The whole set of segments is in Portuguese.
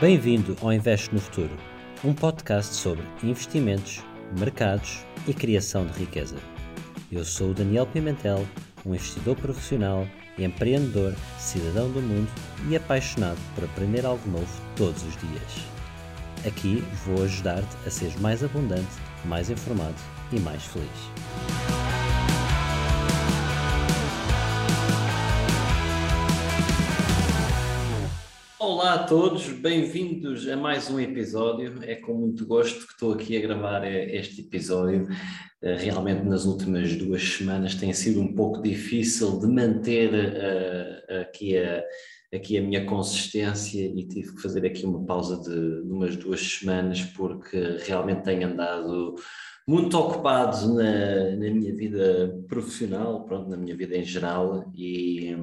Bem-vindo ao Investe no Futuro, um podcast sobre investimentos, mercados e criação de riqueza. Eu sou o Daniel Pimentel, um investidor profissional, empreendedor, cidadão do mundo e apaixonado por aprender algo novo todos os dias. Aqui vou ajudar-te a seres mais abundante, mais informado e mais feliz. Olá a todos, bem-vindos a mais um episódio. É com muito gosto que estou aqui a gravar eh, este episódio. Eh, realmente, nas últimas duas semanas tem sido um pouco difícil de manter uh, aqui, a, aqui a minha consistência e tive que fazer aqui uma pausa de, de umas duas semanas porque realmente tenho andado muito ocupado na, na minha vida profissional, pronto, na minha vida em geral e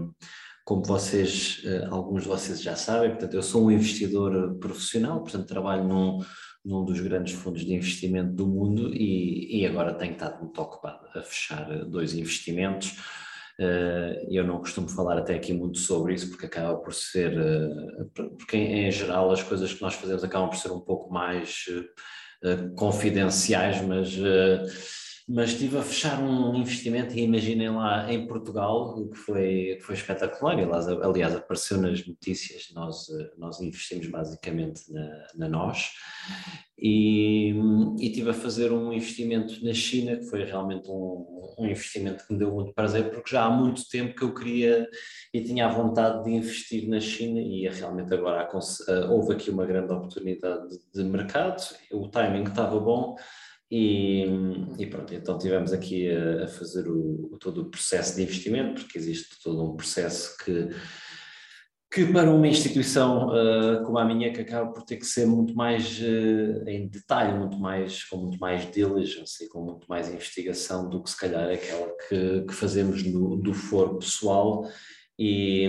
como vocês, eh, alguns de vocês já sabem, portanto, eu sou um investidor profissional, portanto, trabalho num, num dos grandes fundos de investimento do mundo e, e agora tenho estado muito ocupado a fechar dois investimentos. Eh, eu não costumo falar até aqui muito sobre isso porque acaba por ser, eh, porque em, geral as coisas que nós fazemos acabam por ser um pouco mais confidenciais, mas mas estive a fechar um investimento e imaginem lá em Portugal, o que foi, foi espetacular, aliás, aliás apareceu nas notícias, nós, nós investimos basicamente na, na nós, e, e estive a fazer um investimento na China, que foi realmente um, um investimento que me deu muito prazer, porque já há muito tempo que eu queria e tinha a vontade de investir na China e realmente agora houve aqui uma grande oportunidade de mercado, o timing estava bom, e, e, pronto, então tivemos aqui a, a fazer o, todo o processo de investimento, porque existe todo um processo que, que para uma instituição uh, como a minha, que acaba por ter que ser muito mais uh, em detalhe, muito mais, com muito mais diligence e com muito mais investigação do que se calhar aquela que, que fazemos no, do foro pessoal e,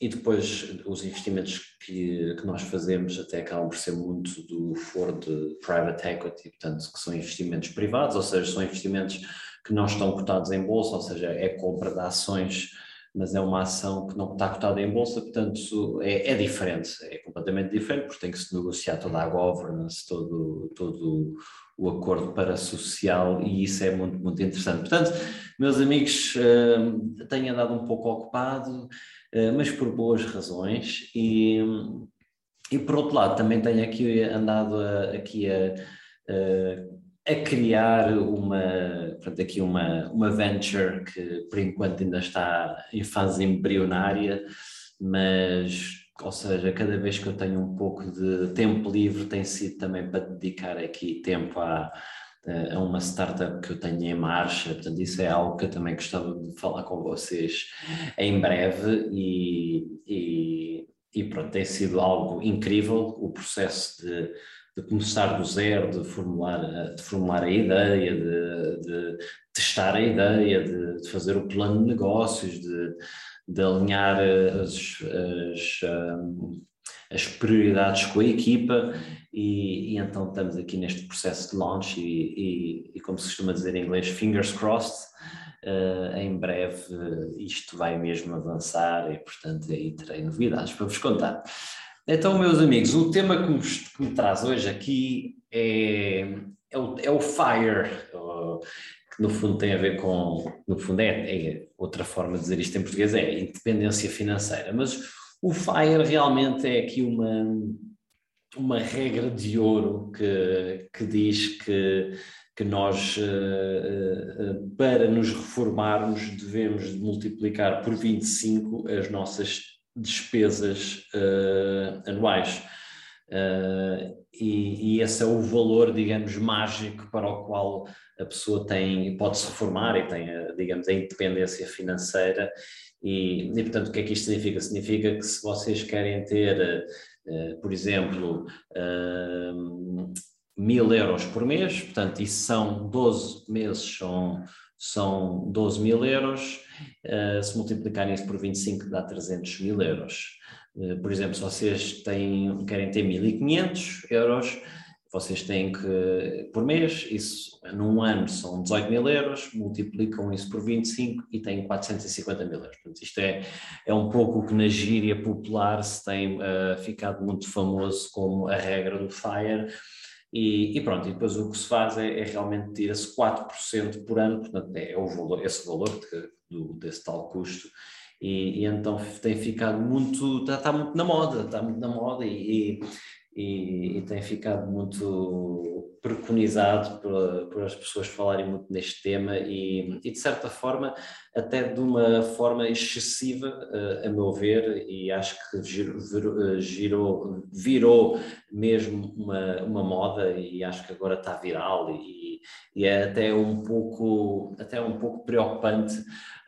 e depois os investimentos que, que nós fazemos até acabam por ser muito do foro de private equity, portanto, que são investimentos privados, ou seja, são investimentos que não estão cotados em bolsa, ou seja, é compra de ações, mas é uma ação que não está cotada em bolsa, portanto é, é diferente, é completamente diferente, porque tem que se negociar toda a governance, todo, todo o acordo para social e isso é muito, muito interessante. Portanto, meus amigos, uh, tenho andado um pouco ocupado, uh, mas por boas razões e, e por outro lado também tenho aqui andado a, aqui a, a, a criar uma, portanto, aqui uma, uma venture que por enquanto ainda está em fase embrionária, mas ou seja, cada vez que eu tenho um pouco de tempo livre tem sido também para dedicar aqui tempo a, a uma startup que eu tenho em marcha, portanto isso é algo que eu também gostava de falar com vocês em breve e, e, e pronto, tem sido algo incrível o processo de, de começar do zero, de formular, de formular a ideia, de, de testar a ideia, de, de fazer o plano de negócios, de de alinhar as, as, um, as prioridades com a equipa e, e, então estamos aqui neste processo de launch e, e, e como se costuma dizer em inglês, fingers crossed, uh, em breve uh, isto vai mesmo avançar e portanto aí terei novidades para vos contar. Então, meus amigos, o tema que me, que me traz hoje aqui é, é, o, é o FIRE, que no fundo tem a ver com, no fundo é, é, outra forma de dizer isto em português, é independência financeira, mas o FIRE realmente é aqui uma, uma regra de ouro que, que diz que, que nós, uh, uh, para nos reformarmos, devemos multiplicar por 25 as nossas despesas uh, anuais. Uh, e, e, esse é o valor, digamos, mágico para o qual a pessoa tem, pode se reformar e tem, a, digamos, a independência financeira. E, e, portanto, o que é que isto significa? Significa que se vocês querem ter, uh, por exemplo, mil euros por mês, portanto, isso são 12 meses, são, são 12 mil euros, se multiplicarem isso por 25 dá 300 mil euros. Eh, por exemplo, se vocês têm, querem ter 1.500 euros, vocês têm que, por mês, isso num ano são 18 mil euros, multiplicam isso por 25 e têm 450 mil euros. Portanto, isto é, é um pouco o que na gíria popular se tem uh, ficado muito famoso como a regra do FIRE. E, e pronto, e depois o que se faz é, é realmente tira-se 4% por ano, portanto é, é o valor, esse valor de, do, desse tal custo, e, e, então tem ficado muito, está, está, muito na moda, está muito na moda e, e, e tem ficado muito preconizado por, por, as pessoas falarem muito neste tema e, e, de certa forma até de uma forma excessiva uh, a meu ver e acho que girou, girou, virou mesmo uma, uma moda e acho que agora está viral e, e é até um pouco até um pouco preocupante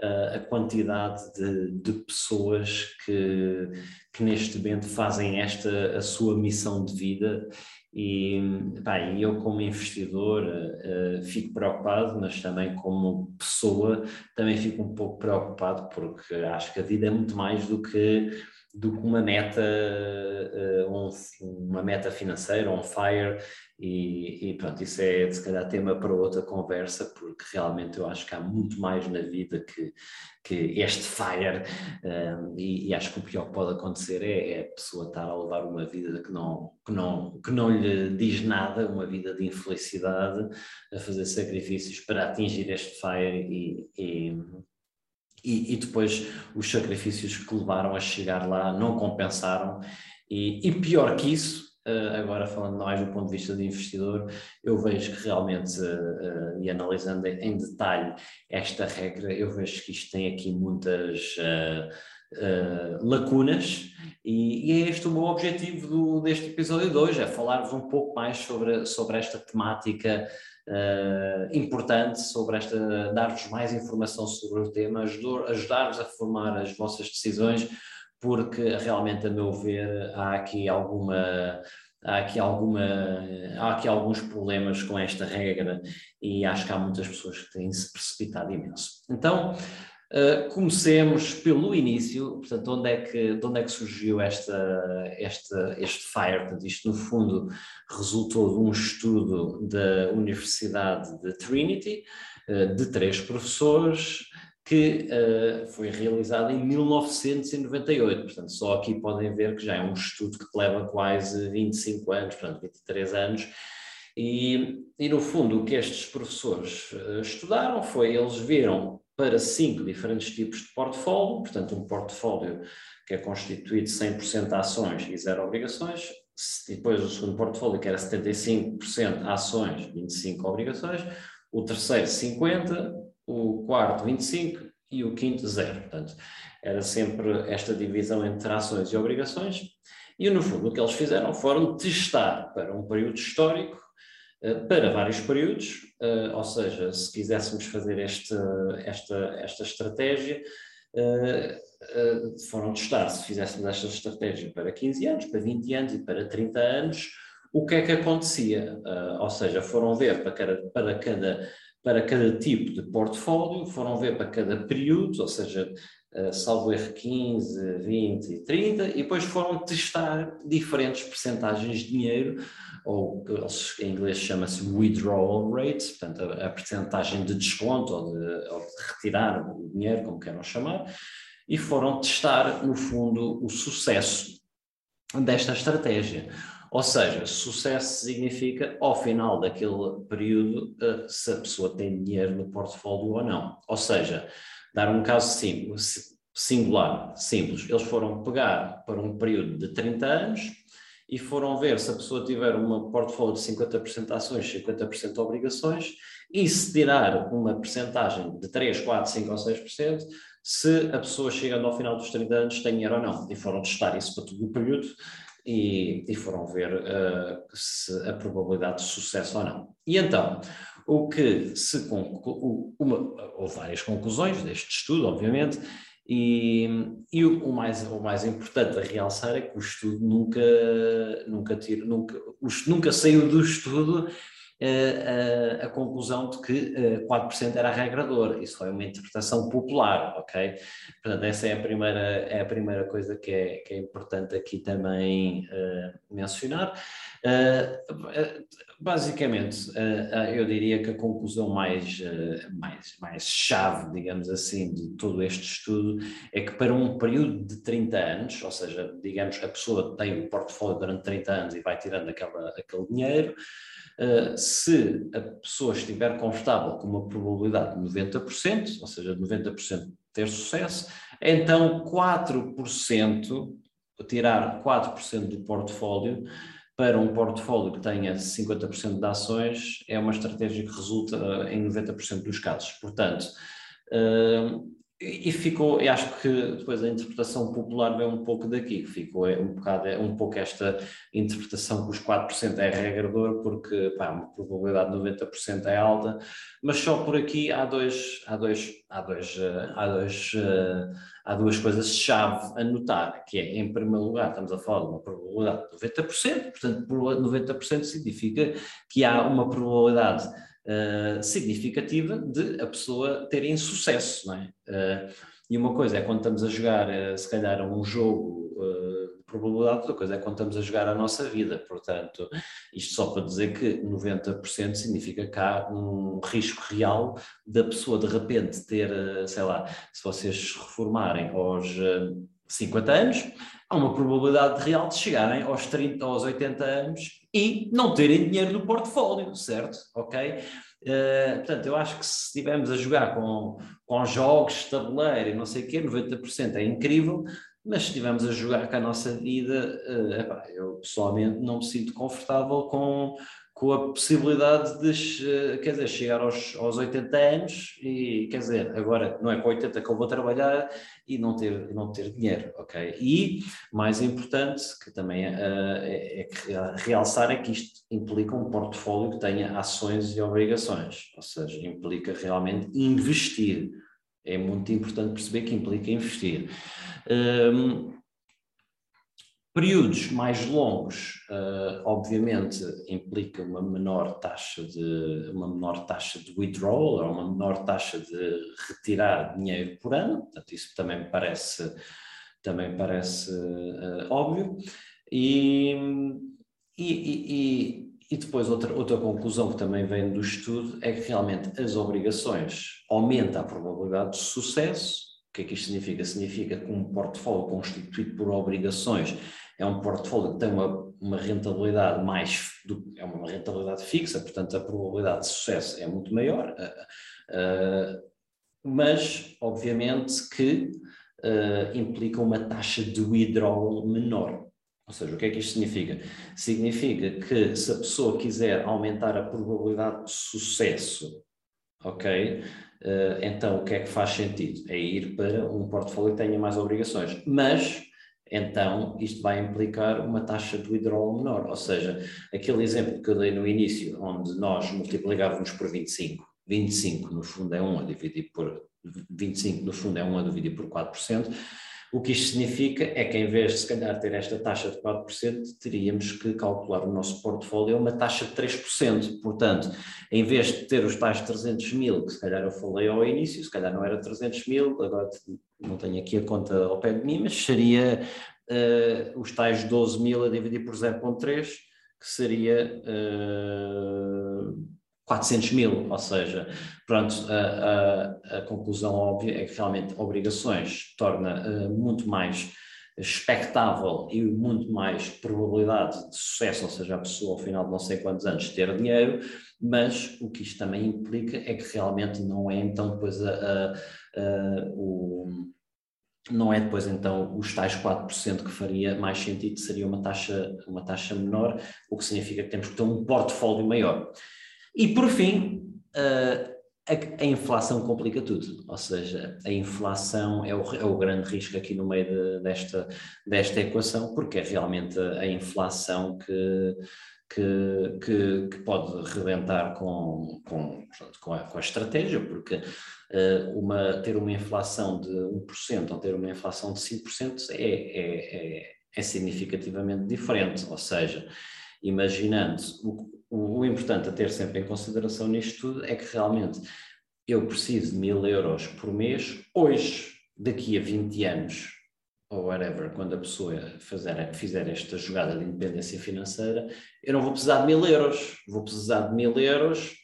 uh, a quantidade de, de pessoas que que neste momento fazem esta a sua missão de vida. E pá, eu como investidor uh, fico preocupado, mas também como pessoa também fico um pouco preocupado porque acho que a vida é muito mais do que do que uma meta, uh, um, uma meta financeira, um FIRE, e, e, pronto, isso é se calhar tema para outra conversa, porque realmente eu acho que há muito mais na vida que, que este FIRE, um, e, e, acho que o pior que pode acontecer é, é, a pessoa estar a levar uma vida que não, que, não, que não lhe diz nada, uma vida de infelicidade, a fazer sacrifícios para atingir este FIRE e, e e, e, depois os sacrifícios que levaram a chegar lá não compensaram. E, e pior que isso, agora falando mais do ponto de vista do investidor, eu vejo que realmente, uh, e analisando em detalhe esta regra, eu vejo que isto tem aqui muitas. Lacunas e, e, é este o meu objetivo do, deste episódio de hoje, é falar-vos um pouco mais sobre, sobre esta temática uh, importante sobre esta, dar-vos mais informação sobre o tema, ajudar-vos a formar as vossas decisões, porque realmente, a meu ver, há aqui alguma há aqui, alguma, há aqui alguns problemas com esta regra e acho que há muitas pessoas que têm se precipitado imenso. Então, Uh, comecemos pelo início, portanto, onde é que, de onde é que surgiu esta, esta, este FIRE? Portanto, isto, no fundo, resultou de um estudo da Universidade de Trinity, uh, de três professores, que uh, foi realizado em 1998. Portanto, só aqui podem ver que já é um estudo que leva quase 25 anos, portanto, 23 anos. E, e no fundo, o que estes professores estudaram foi, eles viram para cinco diferentes tipos de portfólio, portanto, um portfólio que é constituído de 100% de ações e zero obrigações, depois o segundo portfólio que era 75% ações, 25 obrigações, o terceiro 50, o quarto 25 e o quinto zero. Portanto, era sempre esta divisão entre ações e obrigações. E no fundo o que eles fizeram foram testar para um período histórico eh, para vários períodos, eh, ou seja, se quiséssemos fazer este, esta, esta estratégia, eh, foram testar se fizéssemos esta estratégia para 15 anos, para 20 anos e para 30 anos, o que é que acontecia? ou seja, foram ver para cada, para cada, para cada tipo de portfólio, foram ver para cada período, ou seja, salvo erro 15, 20 e 30, e depois foram testar diferentes percentagens de dinheiro ou em inglês chama-se withdrawal rate, portanto a, a percentagem de desconto ou de, ou de retirar o dinheiro, como queiram chamar, e foram testar, no fundo, o sucesso desta estratégia. Ou seja, sucesso significa, ao final daquele período, eh, se a pessoa tem dinheiro no portfólio ou não. Ou seja, dar um caso simples, singular, simples, eles foram pegar para um período de 30 anos e foram ver se a pessoa tiver um portfólio de 50% ações, 50% obrigações, e se tirar uma percentagem de 3, 4, 5 ou 6%, se a pessoa chegando ao final dos 30 anos tem dinheiro ou não. E foram testar isso para todo o período e, e foram ver uh, se a probabilidade de sucesso ou não. E então, o que se conclu, uma, ou várias conclusões deste estudo, obviamente, e, e o, o, mais, o mais importante a realçar é que o estudo nunca, nunca, tira, nunca, nunca saiu do estudo a, conclusão de que 4% era a. Isso foi uma interpretação popular, ok? Portanto, essa é a primeira, é a primeira coisa que é, que é importante aqui também uh, mencionar. Uh, basicamente, eu diria que a conclusão mais, mais, mais chave, digamos assim, de todo este estudo é que para um período de 30 anos, ou seja, digamos, a pessoa tem o portfólio durante 30 anos e vai tirando aquela, aquele dinheiro, Uh, se a pessoa estiver confortável com uma probabilidade de 90%, ou seja, de 90% ter sucesso, então 4%, tirar 4% do portfólio para um portfólio que tenha 50% de ações é uma estratégia que resulta em 90% dos casos. Portanto, uh, e ficou, e acho que depois a interpretação popular vem um pouco daqui, ficou é um bocado, é um pouco esta interpretação que os 4% é regrador, porque pá, uma probabilidade de 90% é alta, mas só por aqui há dois, há dois, há dois, há dois, há duas coisas-chave a notar, que é, em primeiro lugar, estamos a falar de uma probabilidade de 90%, portanto, 90% significa que há uma probabilidade uh, significativa de a pessoa ter insucesso, não é? Uh, e uma coisa é quando estamos a jogar, uh, se calhar, um jogo de probabilidade, outra coisa é quando estamos a jogar a nossa vida. Portanto, isto só para dizer que 90% significa que há um risco real da pessoa de repente ter, sei lá, se vocês se reformarem aos 50 anos, há uma probabilidade real de chegarem aos 30, aos 80 anos e não terem dinheiro no portfólio, certo? Ok? Uh, portanto, eu acho que se estivermos a jogar com, com jogos, tabuleiro e não sei o quê, 90% é incrível, mas se estivermos a jogar com a nossa vida, uh, epá, eu pessoalmente não me sinto confortável com, com a possibilidade de, quer dizer, chegar aos, aos 80 anos e, quer dizer, agora não é com 80 que eu vou trabalhar e não ter, não ter dinheiro, ok? E, mais importante, que também uh, é, é realçar é que isto implica um portfólio que tenha ações e obrigações, ou seja, implica realmente investir. É muito importante perceber que implica investir. Um, Períodos mais longos, uh, obviamente, implica uma menor taxa de uma menor taxa de withdrawal, ou uma menor taxa de retirar dinheiro por ano. Portanto, isso também parece também parece uh, óbvio. E, e, e, e, depois outra, outra conclusão que também vem do estudo é que realmente as obrigações aumentam a probabilidade de sucesso. O que é que isto significa? Significa que um portfólio constituído por obrigações é um portfólio que tem uma, uma rentabilidade mais, do, é uma rentabilidade fixa, portanto a probabilidade de sucesso é muito maior, uh, uh, mas obviamente que uh, implica uma taxa de withdrawal menor. Ou seja, o que é que isto significa? Significa que se a pessoa quiser aumentar a probabilidade de sucesso, ok? então o que é que faz sentido? É ir para um portfólio que tenha mais obrigações. Mas então isto vai implicar uma taxa de withdrawal menor. Ou seja, aquele exemplo que eu dei no início, onde nós multiplicávamos por 25, 25 no fundo é 1 a dividir por 25 no fundo é 1 a dividir por 4%, o que isto significa é que em vez de se calhar ter esta taxa de 4%, teríamos que calcular o nosso portfólio uma taxa de 3%. Portanto, em vez de ter os tais 300 mil, que se calhar eu falei ao início, se calhar não era 300 mil, agora não tenho aqui a conta ao pé de mim, mas seria uh, os tais 12 mil a dividir por 0.3, que seria uh, 400 mil, ou seja, pronto, a, a, a, conclusão óbvia é que realmente obrigações torna uh, muito mais expectável e muito mais probabilidade de sucesso, ou seja, a pessoa ao final de não sei quantos anos ter dinheiro, mas o que isto também implica é que realmente não é então depois a, a, o não é depois então os tais 4% que faria mais sentido, seria uma taxa, uma taxa menor, o que significa que temos que ter um portfólio maior. E por fim, uh, a, a, inflação complica tudo, ou seja, a inflação é o, é o grande risco aqui no meio de, desta, desta equação, porque é realmente a, inflação que, que, que, que, pode rebentar com, com, com, a, com a estratégia, porque uh, uma, ter uma inflação de 1% ou ter uma inflação de 5% é, é, é, é significativamente diferente, ou seja, imaginando o, o, o importante a ter sempre em consideração nisto tudo é que realmente eu preciso de mil euros por mês hoje, daqui a 20 anos, ou whatever, quando a pessoa fazer, fizer esta jogada de independência financeira, eu não vou precisar de mil euros, vou precisar de mil euros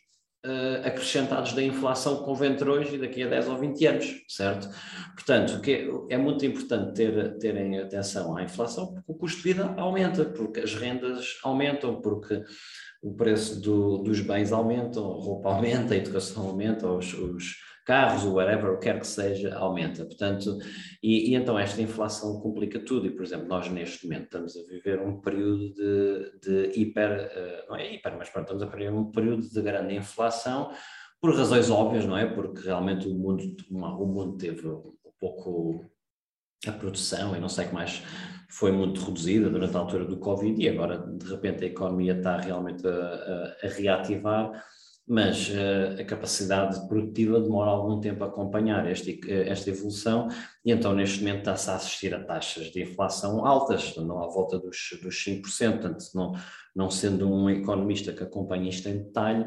uh, acrescentados da inflação que convém ter hoje e daqui a 10 ou 20 anos, certo? Portanto, que é, é muito importante ter, terem atenção à inflação, porque o custo de vida aumenta, porque as rendas aumentam, porque o preço do, dos bens aumenta, a roupa aumenta, a educação aumenta, os, os carros, o whatever, o que quer que seja, aumenta. Portanto, e, e, então esta inflação complica tudo. E, por exemplo, nós neste momento estamos a viver um período de, de hiper, uh, não é hiper, mas pronto, estamos a viver um período de grande inflação por razões óbvias, não é? Porque realmente o mundo, o mundo teve um pouco a produção e não sei o que mais foi muito reduzida durante a altura do Covid e agora de repente a economia está realmente a, a, a reativar, mas uh, a capacidade produtiva demora algum tempo a acompanhar este, esta evolução e então neste momento está-se a assistir a taxas de inflação altas, não à volta dos, dos 5%, portanto não, não sendo um economista que acompanha isto em detalhe,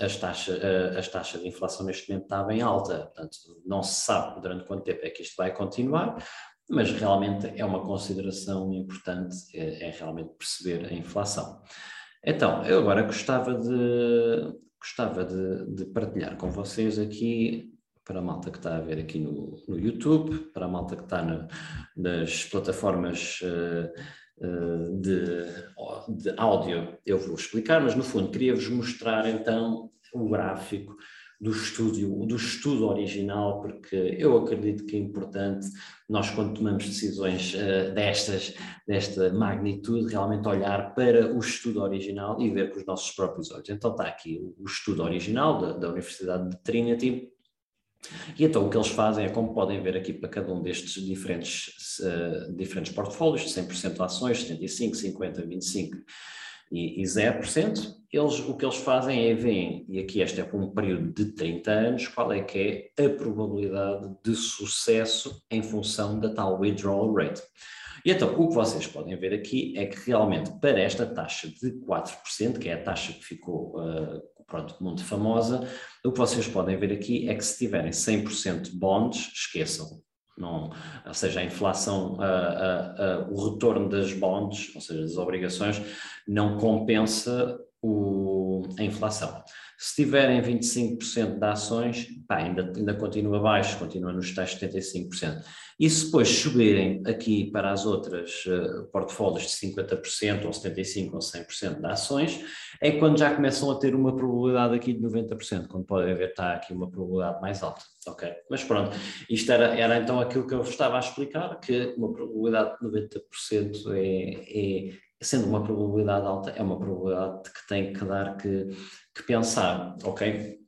as, taxas, as taxas de inflação neste momento está bem alta, portanto não se sabe durante quanto tempo é que isto vai continuar, mas realmente é uma consideração importante, é, é realmente perceber a inflação. Então, eu agora gostava de, gostava de, de, partilhar com vocês aqui, para a malta que está a ver aqui no, no YouTube, para a malta que está no, nas plataformas uh, de, de áudio, eu vou explicar, mas no fundo queria-vos mostrar então o gráfico do estudo, do estudo original, porque eu acredito que é importante nós, quando tomamos decisões uh, destas, desta magnitude, realmente olhar para o estudo original e ver com os nossos próprios olhos. Então está aqui o estudo original da, da Universidade de Trinity, e então o que eles fazem é, como podem ver aqui para cada um destes diferentes, uh, diferentes portfólios, de 100% ações, 75, 50, 25 e, e 0%, eles, o que eles fazem é veem, e aqui este é por um período de 30 anos, qual é que é a probabilidade de sucesso em função da tal withdrawal rate. E então, o que vocês podem ver aqui é que realmente para esta taxa de 4%, que é a taxa que ficou uh, pronto, muito famosa, o que vocês podem ver aqui é que se tiverem 100% bonds, esqueçam, não, ou seja, a inflação, o retorno das bonds, ou seja, das obrigações, não compensa o, a inflação. Se tiverem 25% de ações, pá, ainda, ainda continua baixo, continua nos tais 75%. E se depois subirem aqui para as outras uh, portfólios de 50% ou 75% ou 100% de ações, é quando já começam a ter uma probabilidade aqui de 90%, quando podem ver está aqui uma probabilidade mais alta. Ok, mas pronto, isto era, era então aquilo que eu estava a explicar, que uma probabilidade de 90% é, é sendo uma probabilidade alta, é uma probabilidade que tem que dar que, que pensar, ok?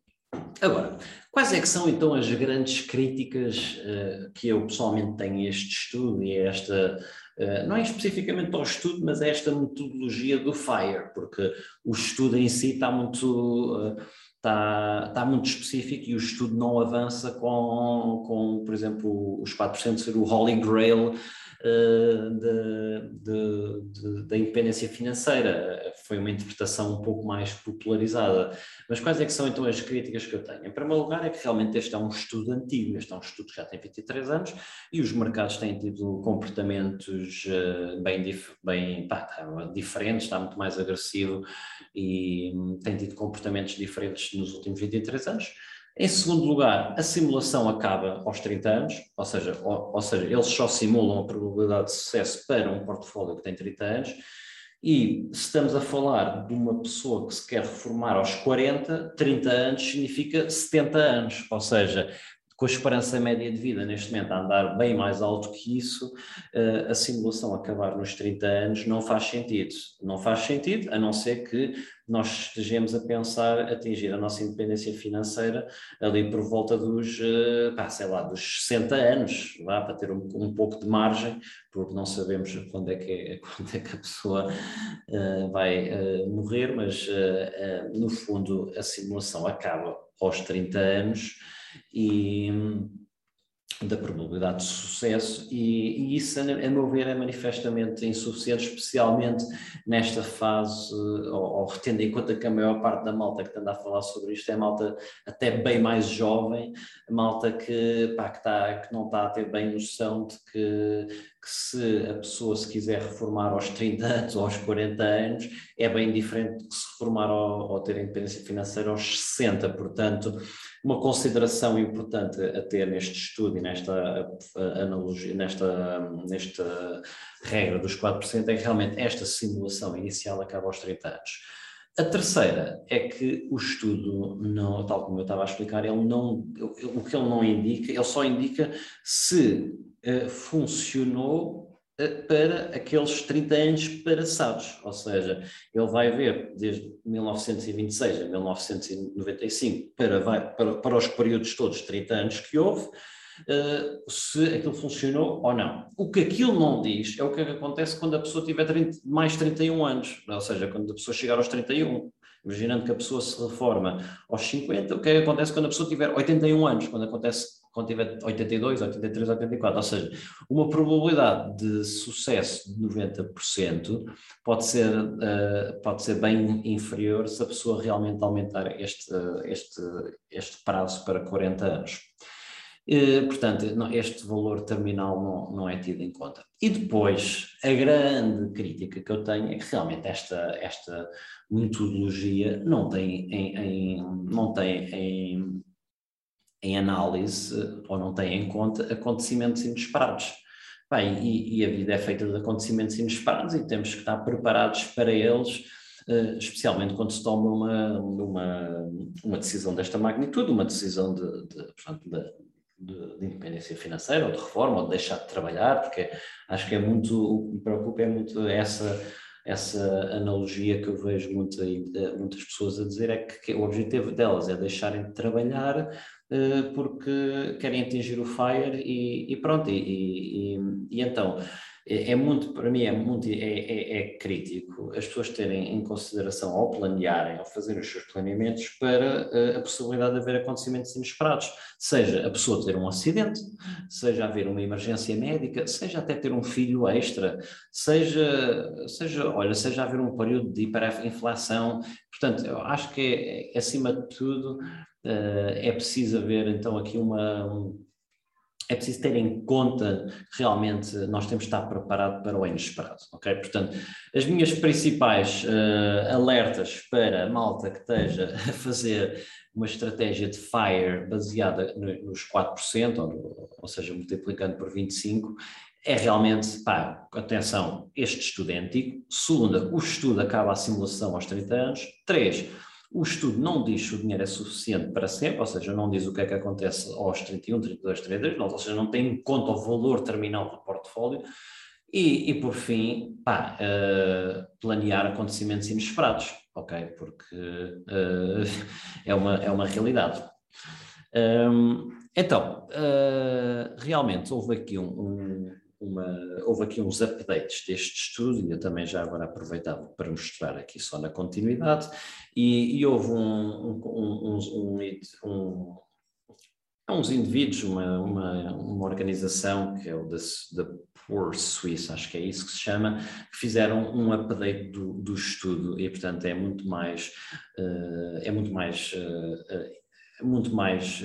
Agora, quais é que são então as grandes críticas uh, que eu pessoalmente tenho a este estudo e a esta, uh, não é especificamente ao estudo, mas a esta metodologia do FIRE, porque o estudo em si está muito... Uh, está, está muito específico e o estudo não avança com, com por exemplo, os 4% ser o Holy Grail da independência financeira. Foi uma interpretação um pouco mais popularizada. Mas quais é que são então as críticas que eu tenho? Em primeiro lugar é que realmente este é um estudo antigo, este é um estudo que já tem 23 anos e os mercados têm tido comportamentos uh, bem, dif bem pá, tá, diferentes, está muito mais agressivo e um, tem tido comportamentos diferentes nos últimos 23 anos. Em segundo lugar, a simulação acaba aos 30 anos, ou seja, ou, ou, seja, eles só simulam a probabilidade de sucesso para um portfólio que tem 30 anos. E se estamos a falar de uma pessoa que se quer reformar aos 40, 30 anos significa 70 anos, ou seja, com a esperança média de vida neste momento a andar bem mais alto que isso, eh, a simulação acabar nos 30 anos não faz sentido. Não faz sentido, a não ser que nós estejamos a pensar atingir a nossa independência financeira ali por volta dos, eh, pá, sei lá, dos 60 anos, lá, para ter um, um, pouco de margem, porque não sabemos quando é que, é, quando é que a pessoa uh, vai uh, morrer, mas uh, no fundo a simulação acaba aos 30 anos e, da probabilidade de sucesso. E, e, isso, a meu ver, é manifestamente insuficiente, especialmente nesta fase, ou, ou retendo em conta que a maior parte da malta que anda a falar sobre isto é malta até bem mais jovem, malta que, pá, que, tá, que não está a ter bem noção de que, que se a pessoa se quiser reformar aos 30 anos ou aos 40 anos, é bem diferente de se reformar ou, ou ter independência financeira aos 60, portanto uma consideração importante a ter neste estudo e nesta analogia, nesta, nesta regra dos 4% é que realmente esta simulação inicial acaba aos 30 anos. A terceira é que o estudo, não, tal como eu estava a explicar, ele não, o que ele não indica, ele só indica se uh, funcionou para aqueles 30 anos passados, ou seja, ele vai ver desde 1926 a 1995 para, vai, para, para os períodos todos, 30 anos que houve, uh, se aquilo funcionou ou não. O que aquilo não diz é o que, é acontece quando a pessoa tiver 30, mais 31 anos, ou seja, quando a pessoa chegar aos 31. Imaginando que a pessoa se reforma aos 50, o que é que acontece quando a pessoa tiver 81 anos, quando acontece quando tiver 82, 83, 84, ou seja, uma probabilidade de sucesso de 90% pode ser, uh, pode ser bem inferior se a pessoa realmente aumentar este, este, este prazo para 40 anos. Portanto, não, este valor terminal não, não é tido em conta. E depois, a grande crítica que eu tenho é que realmente esta, esta metodologia não tem em, em não tem em em análise ou não tem em conta acontecimentos inesperados. Bem, e, e, a vida é feita de acontecimentos inesperados e temos que estar preparados para eles, uh, especialmente quando se toma uma, uma, uma, decisão desta magnitude, uma decisão de, de, portanto, de, de, independência financeira ou de reforma ou de deixar de trabalhar, porque acho que é muito, o que me preocupa é muito essa essa analogia que eu vejo muito aí, muitas pessoas a dizer é que, o objetivo delas é deixarem de trabalhar uh, porque querem atingir o FIRE e, e pronto, e, e, e então é, é, muito, para mim é muito, é, é, é, crítico as pessoas terem em consideração ao planearem, ao fazerem os seus planeamentos para uh, a possibilidade de haver acontecimentos inesperados, seja a pessoa ter um acidente, seja haver uma emergência médica, seja até ter um filho extra, seja, seja olha, seja haver um período de hiperinflação, portanto, eu acho que é, acima de tudo uh, é preciso haver então aqui uma, um, é preciso ter em conta realmente nós temos de estar preparados para o inesperado, ok? Portanto, as minhas principais uh, alertas para a malta que esteja a fazer uma estratégia de FIRE baseada no, nos 4%, ou, ou seja, multiplicando por 25, é realmente, pá, atenção, este estudo é antigo. Segunda, o estudo acaba a simulação aos 30 anos. Três, o estudo não diz se o dinheiro é suficiente para sempre, ou seja, não diz o que é que acontece aos 31, 32, 32, ou seja, não tem em conta o valor terminal do portfólio. E, e por fim, pá, uh, planear acontecimentos inesperados, ok? Porque uh, é, uma, é uma realidade. Um, então, uh, realmente houve aqui um, um uma, houve aqui uns updates deste estudo, e eu também já agora aproveitava para mostrar aqui só na continuidade, e, e houve um, um, um, uns indivíduos, uma, uma, uma, organização que é o da, Poor Suisse, acho que é isso que se chama, que fizeram um update do, do estudo e portanto é muito mais uh, é muito mais uh, uh, muito mais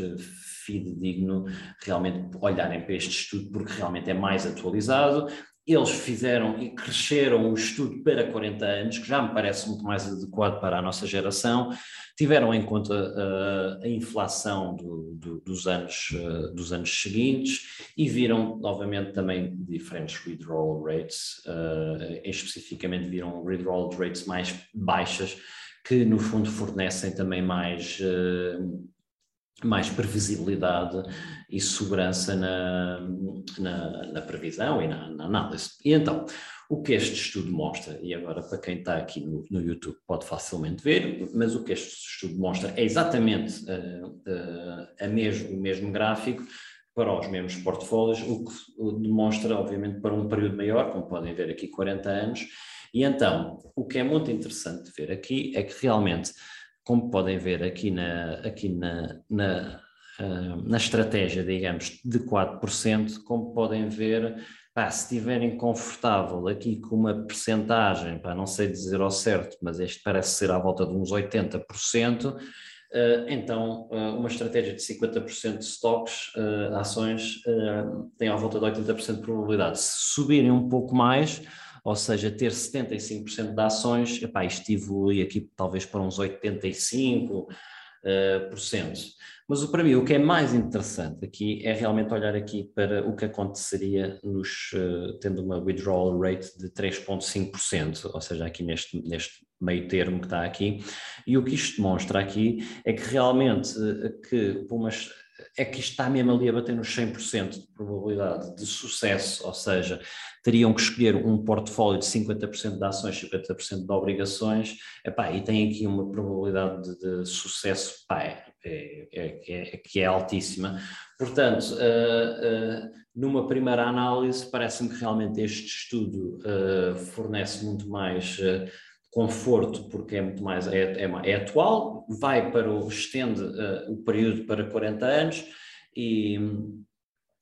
fidedigno realmente olharem para este estudo, porque realmente é mais atualizado. Eles fizeram e cresceram o estudo para 40 anos, que já me parece muito mais adequado para a nossa geração. Tiveram em conta uh, a inflação do, do, dos, anos, uh, dos anos seguintes e viram, novamente, também diferentes withdrawal rates, uh, especificamente viram withdrawal rates mais baixas, que no fundo fornecem também mais mais previsibilidade e segurança na, na, na previsão e na, na, análise. E então, o que este estudo mostra, e agora para quem está aqui no, no YouTube pode facilmente ver, mas o que este estudo mostra é exatamente uh, uh, a mesmo, o mesmo gráfico para os mesmos portfólios, o que demonstra, obviamente, para um período maior, como podem ver aqui, 40 anos. E então, o que é muito interessante ver aqui é que realmente como podem ver aqui na, aqui na, na uh, na estratégia, digamos, de 4%, como podem ver, pá, se estiverem confortável aqui com uma percentagem, pá, não sei dizer ao certo, mas este parece ser à volta de uns 80%, Uh, então, uh, uma estratégia de 50% de stocks, ações, tem à volta de 80% de probabilidade. Se subirem um pouco mais, ou seja, ter 75% de ações, epá, isto evolui aqui talvez para uns 85%. Uh, cento. Mas para mim o que é mais interessante aqui é realmente olhar aqui para o que aconteceria nos, uh, tendo uma withdrawal rate de 3,5%, ou seja, aqui neste, neste meio termo que está aqui, e o que isto demonstra aqui é que realmente uh, que umas é que está mesmo ali a bater nos 100% de probabilidade de sucesso, ou seja, teriam que escolher um portfólio de 50% de ações, 50% de obrigações, epá, e tem aqui uma probabilidade de, de sucesso pá, é, é, é, que é altíssima. Portanto, uh, uh, numa primeira análise, parece-me que realmente este estudo uh, fornece muito mais conforto, porque é muito mais, é, é, é atual, vai para o, estende uh, o período para 40 anos e,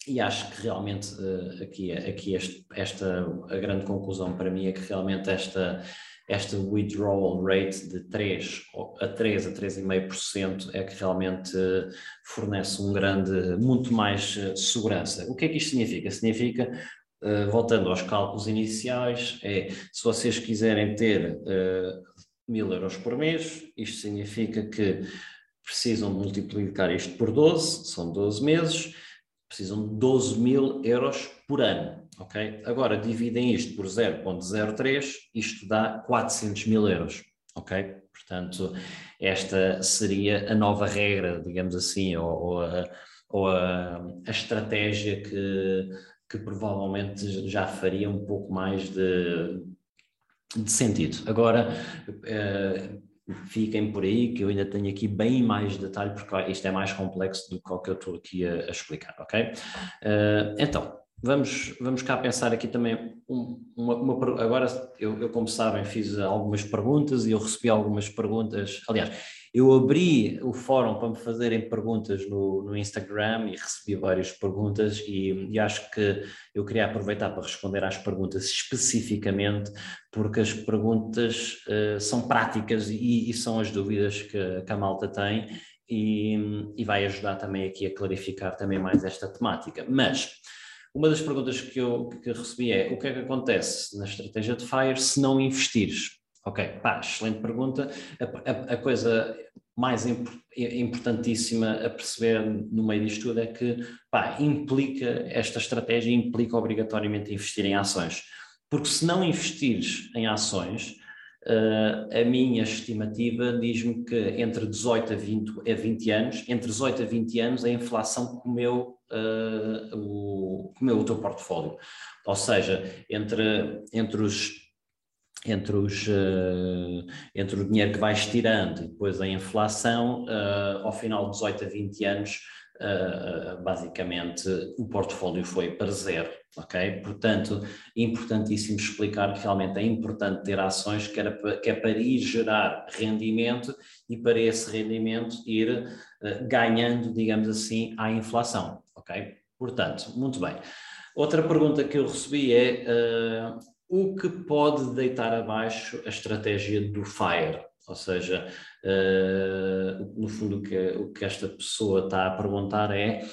e acho que realmente uh, aqui, aqui este, esta, a grande conclusão para mim é que realmente esta, esta withdrawal rate de 3 a 3 a 3,5% é que realmente uh, fornece um grande, muito mais segurança. O que é que isto significa? Significa Uh, voltando aos cálculos iniciais, é se vocês quiserem ter uh, mil euros por mês, isto significa que precisam multiplicar isto por 12, são 12 meses, precisam de 12 mil euros por ano, ok? Agora dividem isto por 0.03, isto dá 400 mil euros, ok? Portanto, esta seria a nova regra, digamos assim, ou, ou, a, ou a, a estratégia que que provavelmente já faria um pouco mais de, de sentido. Agora, uh, fiquem por aí, que eu ainda tenho aqui bem mais detalhe, porque isto é mais complexo do que o que eu estou aqui a, a explicar, ok? Uh, então, vamos, vamos cá pensar aqui também uma, uma agora eu, eu, como sabem, fiz algumas perguntas e eu recebi algumas perguntas, aliás, eu abri o fórum para me fazerem perguntas no, no Instagram e recebi várias perguntas e, e, acho que eu queria aproveitar para responder às perguntas especificamente, porque as perguntas uh, são práticas e, e, são as dúvidas que, que a malta tem e, e vai ajudar também aqui a clarificar também mais esta temática. Mas uma das perguntas que eu que recebi é o que é que acontece na estratégia de FIRE se não investires? Ok, pá, excelente pergunta. A, a, a coisa mais imp, importantíssima a perceber no meio disto tudo é que pá, implica, esta estratégia implica obrigatoriamente investir em ações. Porque se não investires em ações, uh, a minha estimativa diz-me que entre 18 a 20, a 20 anos, entre 18 a 20 anos, a inflação comeu, uh, o, comeu o teu portfólio. Ou seja, entre, entre os entre, os, uh, entre o dinheiro que vais tirando e depois a inflação, uh, ao final de 18 a 20 anos, uh, basicamente o portfólio foi para zero, ok? Portanto, importantíssimo explicar que realmente é importante ter ações que, era, que é para ir gerar rendimento e para esse rendimento ir ganhando, digamos assim, à inflação, ok? Portanto, muito bem. Outra pergunta que eu recebi é o que pode deitar abaixo a estratégia do FIRE, ou seja, uh, no fundo o que, o que esta pessoa está a perguntar é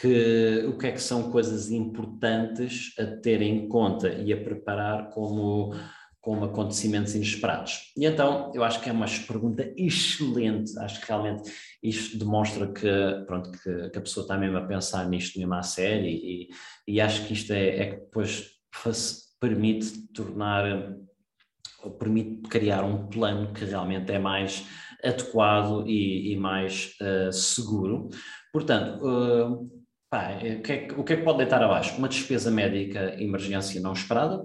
que, o que é que são coisas importantes a ter em conta e a preparar como, como acontecimentos inesperados. E então, eu acho que é uma pergunta excelente, acho que realmente isto demonstra que, pronto, que, que a pessoa está mesmo a pensar nisto mesmo à série e, e acho que isto é, é que depois permite tornar, permite criar um plano que realmente é mais adequado e, e mais uh, seguro. Portanto, uh, pá, o, que é, o que é que pode deitar abaixo? Uma despesa médica emergência não esperada,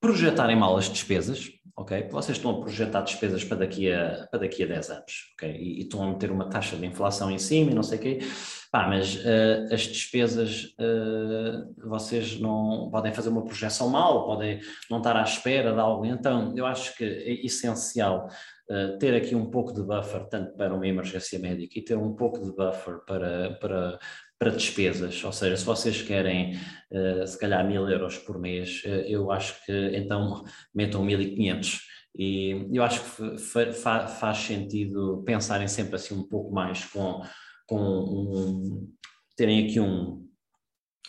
projetarem mal as despesas, ok? Vocês estão a projetar despesas para daqui a, para daqui a 10 anos, ok? E, e estão a meter uma taxa de inflação em cima e não sei o quê. Pá, mas uh, as despesas, uh, vocês não podem fazer uma projeção mal, podem não estar à espera de algo. Então, eu acho que é essencial uh, ter aqui um pouco de buffer, tanto para uma emergência médica e ter um pouco de buffer para, para, para despesas, ou seja, se vocês querem uh, se calhar mil euros por mês, uh, eu acho que então metam 1500 e eu acho que fa fa faz sentido pensarem sempre assim um pouco mais com, com um, terem aqui um,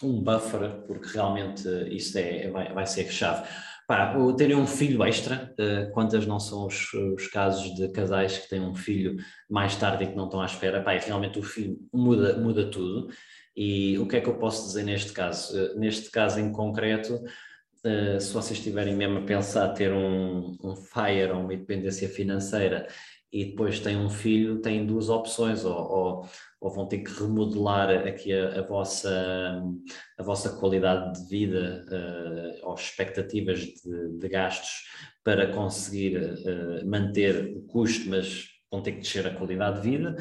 um buffer, porque realmente isso é, vai, vai ser chave. Pá, terem um filho extra, quantas não são os, os, casos de casais que têm um filho mais tarde e que não estão à espera, pá, realmente o filho muda, muda tudo. E o que é que eu posso dizer neste caso? Uh, neste caso em concreto, uh, se vocês estiverem mesmo a pensar ter um, um FIRE ou uma independência financeira e depois têm um filho, têm duas opções, ou, ou, ou vão ter que remodelar aqui a, a, vossa, a vossa qualidade de vida uh, ou expectativas de, de, gastos para conseguir uh, manter o custo, mas vão ter que descer a qualidade de vida,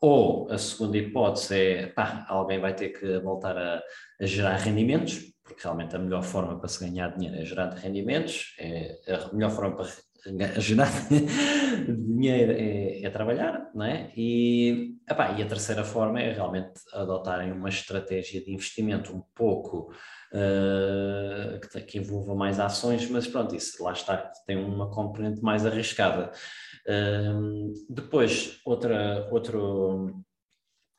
ou a segunda hipótese é, pá, alguém vai ter que voltar a, a gerar rendimentos, porque realmente a melhor forma para se ganhar dinheiro é gerar rendimentos, é a melhor forma para gerar dinheiro é, é, trabalhar, não é? E, epá, e a terceira forma é realmente adotarem uma estratégia de investimento um pouco uh, que, que, envolva mais ações, mas pronto, isso lá está, tem uma componente mais arriscada. Uh, depois, outra, outro,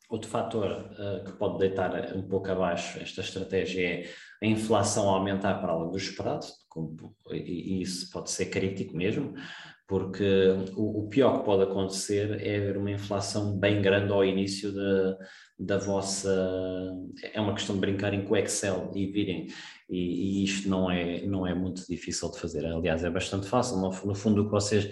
outro fator uh, que pode deitar um pouco abaixo esta estratégia é a inflação aumentar para além do esperado, e isso pode ser crítico mesmo, porque o, pior que pode acontecer é haver uma inflação bem grande ao início da, da vossa. É uma questão de brincarem com o Excel e virem, e, e, isto não é, não é muito difícil de fazer. Aliás, é bastante fácil. No, no fundo, o que vocês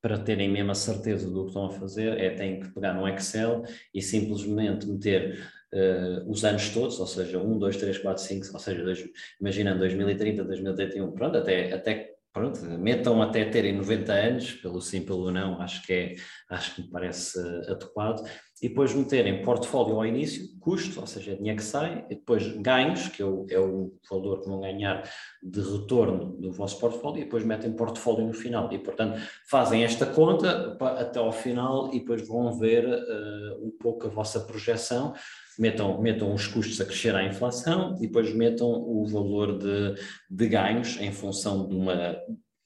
para terem mesmo a certeza do que estão a fazer, é têm que pegar no Excel e simplesmente meter uh, os anos todos, ou seja, 1, 2, 3, 4, 5, ou seja, dois, imagina 2030, 2031, pronto, até, até pronto, metam até terem 90 anos, pelo sim, pelo não, acho que é, acho que me parece adequado, e depois meterem portfólio ao início, custo, ou seja, dinheiro que sai, e depois ganhos, que é o, é o valor que vão ganhar de retorno do vosso portfólio, e depois metem portfólio no final. E, portanto, fazem esta conta até ao final e depois vão ver uh, um pouco a vossa projeção, metam, metam os custos a crescer à inflação e depois metam o valor de, de ganhos em função de uma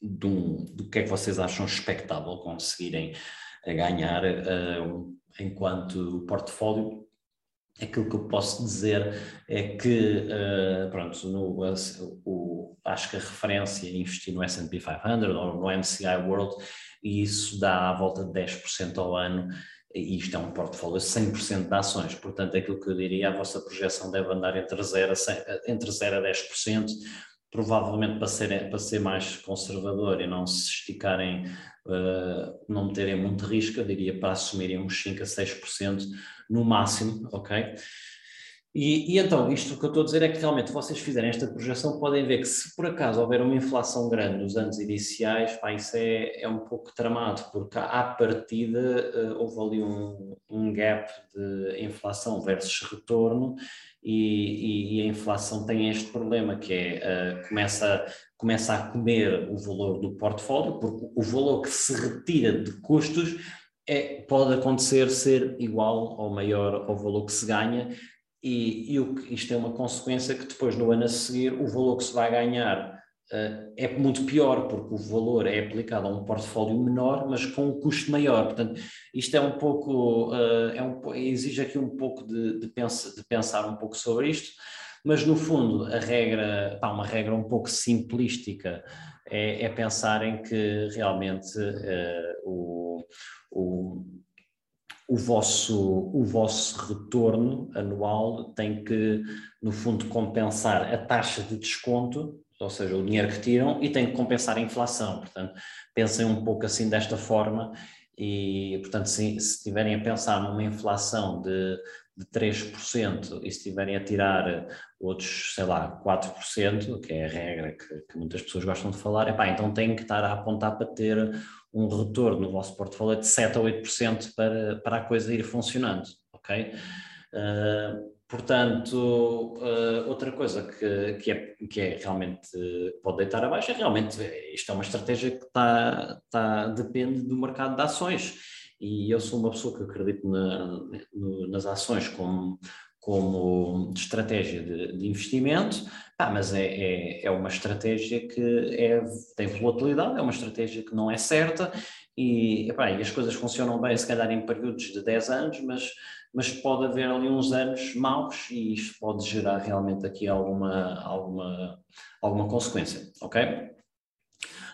de um, do que é que vocês acham expectável conseguirem ganhar uh, enquanto portfólio, aquilo que eu posso dizer é que, uh, pronto, no, o, acho que a referência é investir no S&P 500 ou no MCI World, e isso dá à volta de 10% ao ano, e isto é um portfólio 100% de ações, portanto aquilo que eu diria, a vossa projeção deve andar entre 0 a, 100, entre 0 a 10%, provavelmente para ser, para ser mais conservador e não se esticarem uh, não meterem muito risco, eu diria para assumirem uns 5 a 6% no máximo, ok? E, e, então, isto que eu estou a dizer é que realmente vocês fizerem esta projeção podem ver que se por acaso houver uma inflação grande nos anos iniciais, pá, isso é, é um pouco tramado, porque à partida uh, houve ali um, um gap de inflação versus retorno e, e, e, a inflação tem este problema que é uh, começa, começa a comer o valor do portfólio, porque o valor que se retira de custos é, pode acontecer ser igual ou maior ao valor que se ganha, e, e o, isto é uma consequência que depois no ano a seguir o valor que se vai ganhar uh, é muito pior, porque o valor é aplicado a um portfólio menor, mas com um custo maior. Portanto, isto é um pouco, uh, é um, exige aqui um pouco de, de, pensa, de pensar um pouco sobre isto mas no fundo a regra, pá, uma regra um pouco simplística é, é pensar em que realmente uh, o, o, o, vosso, o vosso retorno anual tem que, no fundo, compensar a taxa de desconto, ou seja, o dinheiro que tiram, e tem que compensar a inflação. Portanto, pensem um pouco assim desta forma e, portanto, se, estiverem a pensar numa inflação de de 3% e se estiverem a tirar outros, sei lá, 4%, que é a regra que, que muitas pessoas gostam de falar, epá, então têm que estar a apontar para ter um retorno no vosso portfólio de 7 a 8% para, para a coisa ir funcionando, ok? Uh, portanto, uh, outra coisa que, que, é, que é realmente pode deitar abaixo é realmente isto é uma estratégia que está, está, depende do mercado de ações e eu sou uma pessoa que acredito na, no, nas ações como, como estratégia de, de investimento, ah, mas é, é, é, uma estratégia que é, tem volatilidade, é uma estratégia que não é certa. E, epá, e as coisas funcionam bem, se calhar em períodos de 10 anos, mas, mas pode haver ali uns anos maus e isto pode gerar realmente aqui alguma, alguma, alguma consequência, ok?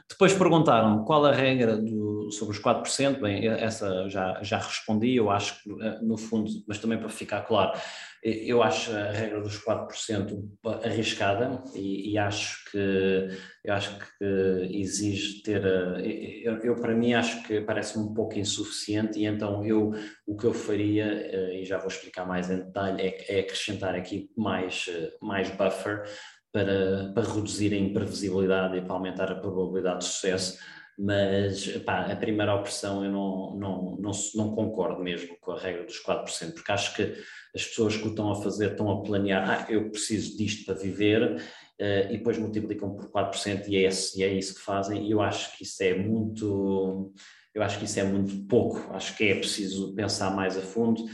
Depois perguntaram qual a regra do, sobre os 4%, bem, essa já, já respondi, eu acho que eh, no fundo, mas também para ficar claro, eu acho a regra dos 4% arriscada e, e, acho que eu acho que exige ter eh, eu, eu para mim acho que parece-me um pouco insuficiente e então eu o que eu faria e já vou explicar mais em detalhe é, é acrescentar aqui mais mais buffer para, para reduzir a imprevisibilidade e para aumentar a probabilidade de sucesso, mas pá, a primeira opção eu não, não, não, não, concordo mesmo com a regra dos 4%, porque acho que as pessoas que o estão a fazer estão a planear, ah, eu preciso disto para viver, uh, e depois multiplicam por 4% e é, e é isso que fazem, e eu acho que isso é muito, eu acho que isso é muito pouco, acho que é preciso pensar mais a fundo,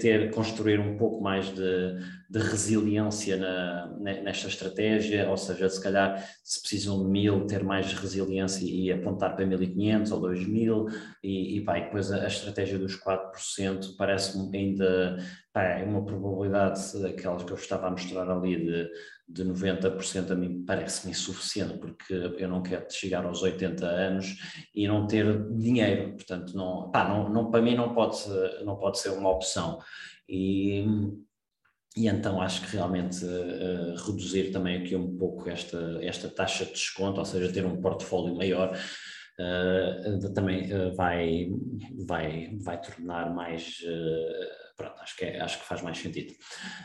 ter, construir um pouco mais de, de resiliência na, nesta estratégia, ou seja, se calhar se precisam de mil, ter mais resiliência e apontar para 1500 ou 2000 e, e, pá, e depois a, a, estratégia dos 4% parece-me ainda é uma probabilidade daquelas que eu estava a mostrar ali de de 90% a mim parece-me insuficiente, porque eu não quero chegar aos 80 anos e não ter dinheiro, portanto, não, pá, não, não, para mim não pode, não pode ser uma opção. E, e então acho que realmente uh, reduzir também aqui um pouco esta, esta taxa de desconto, ou seja, ter um portfólio maior, uh, também uh, vai, vai, vai tornar mais pronto, acho que, é, acho que faz mais sentido.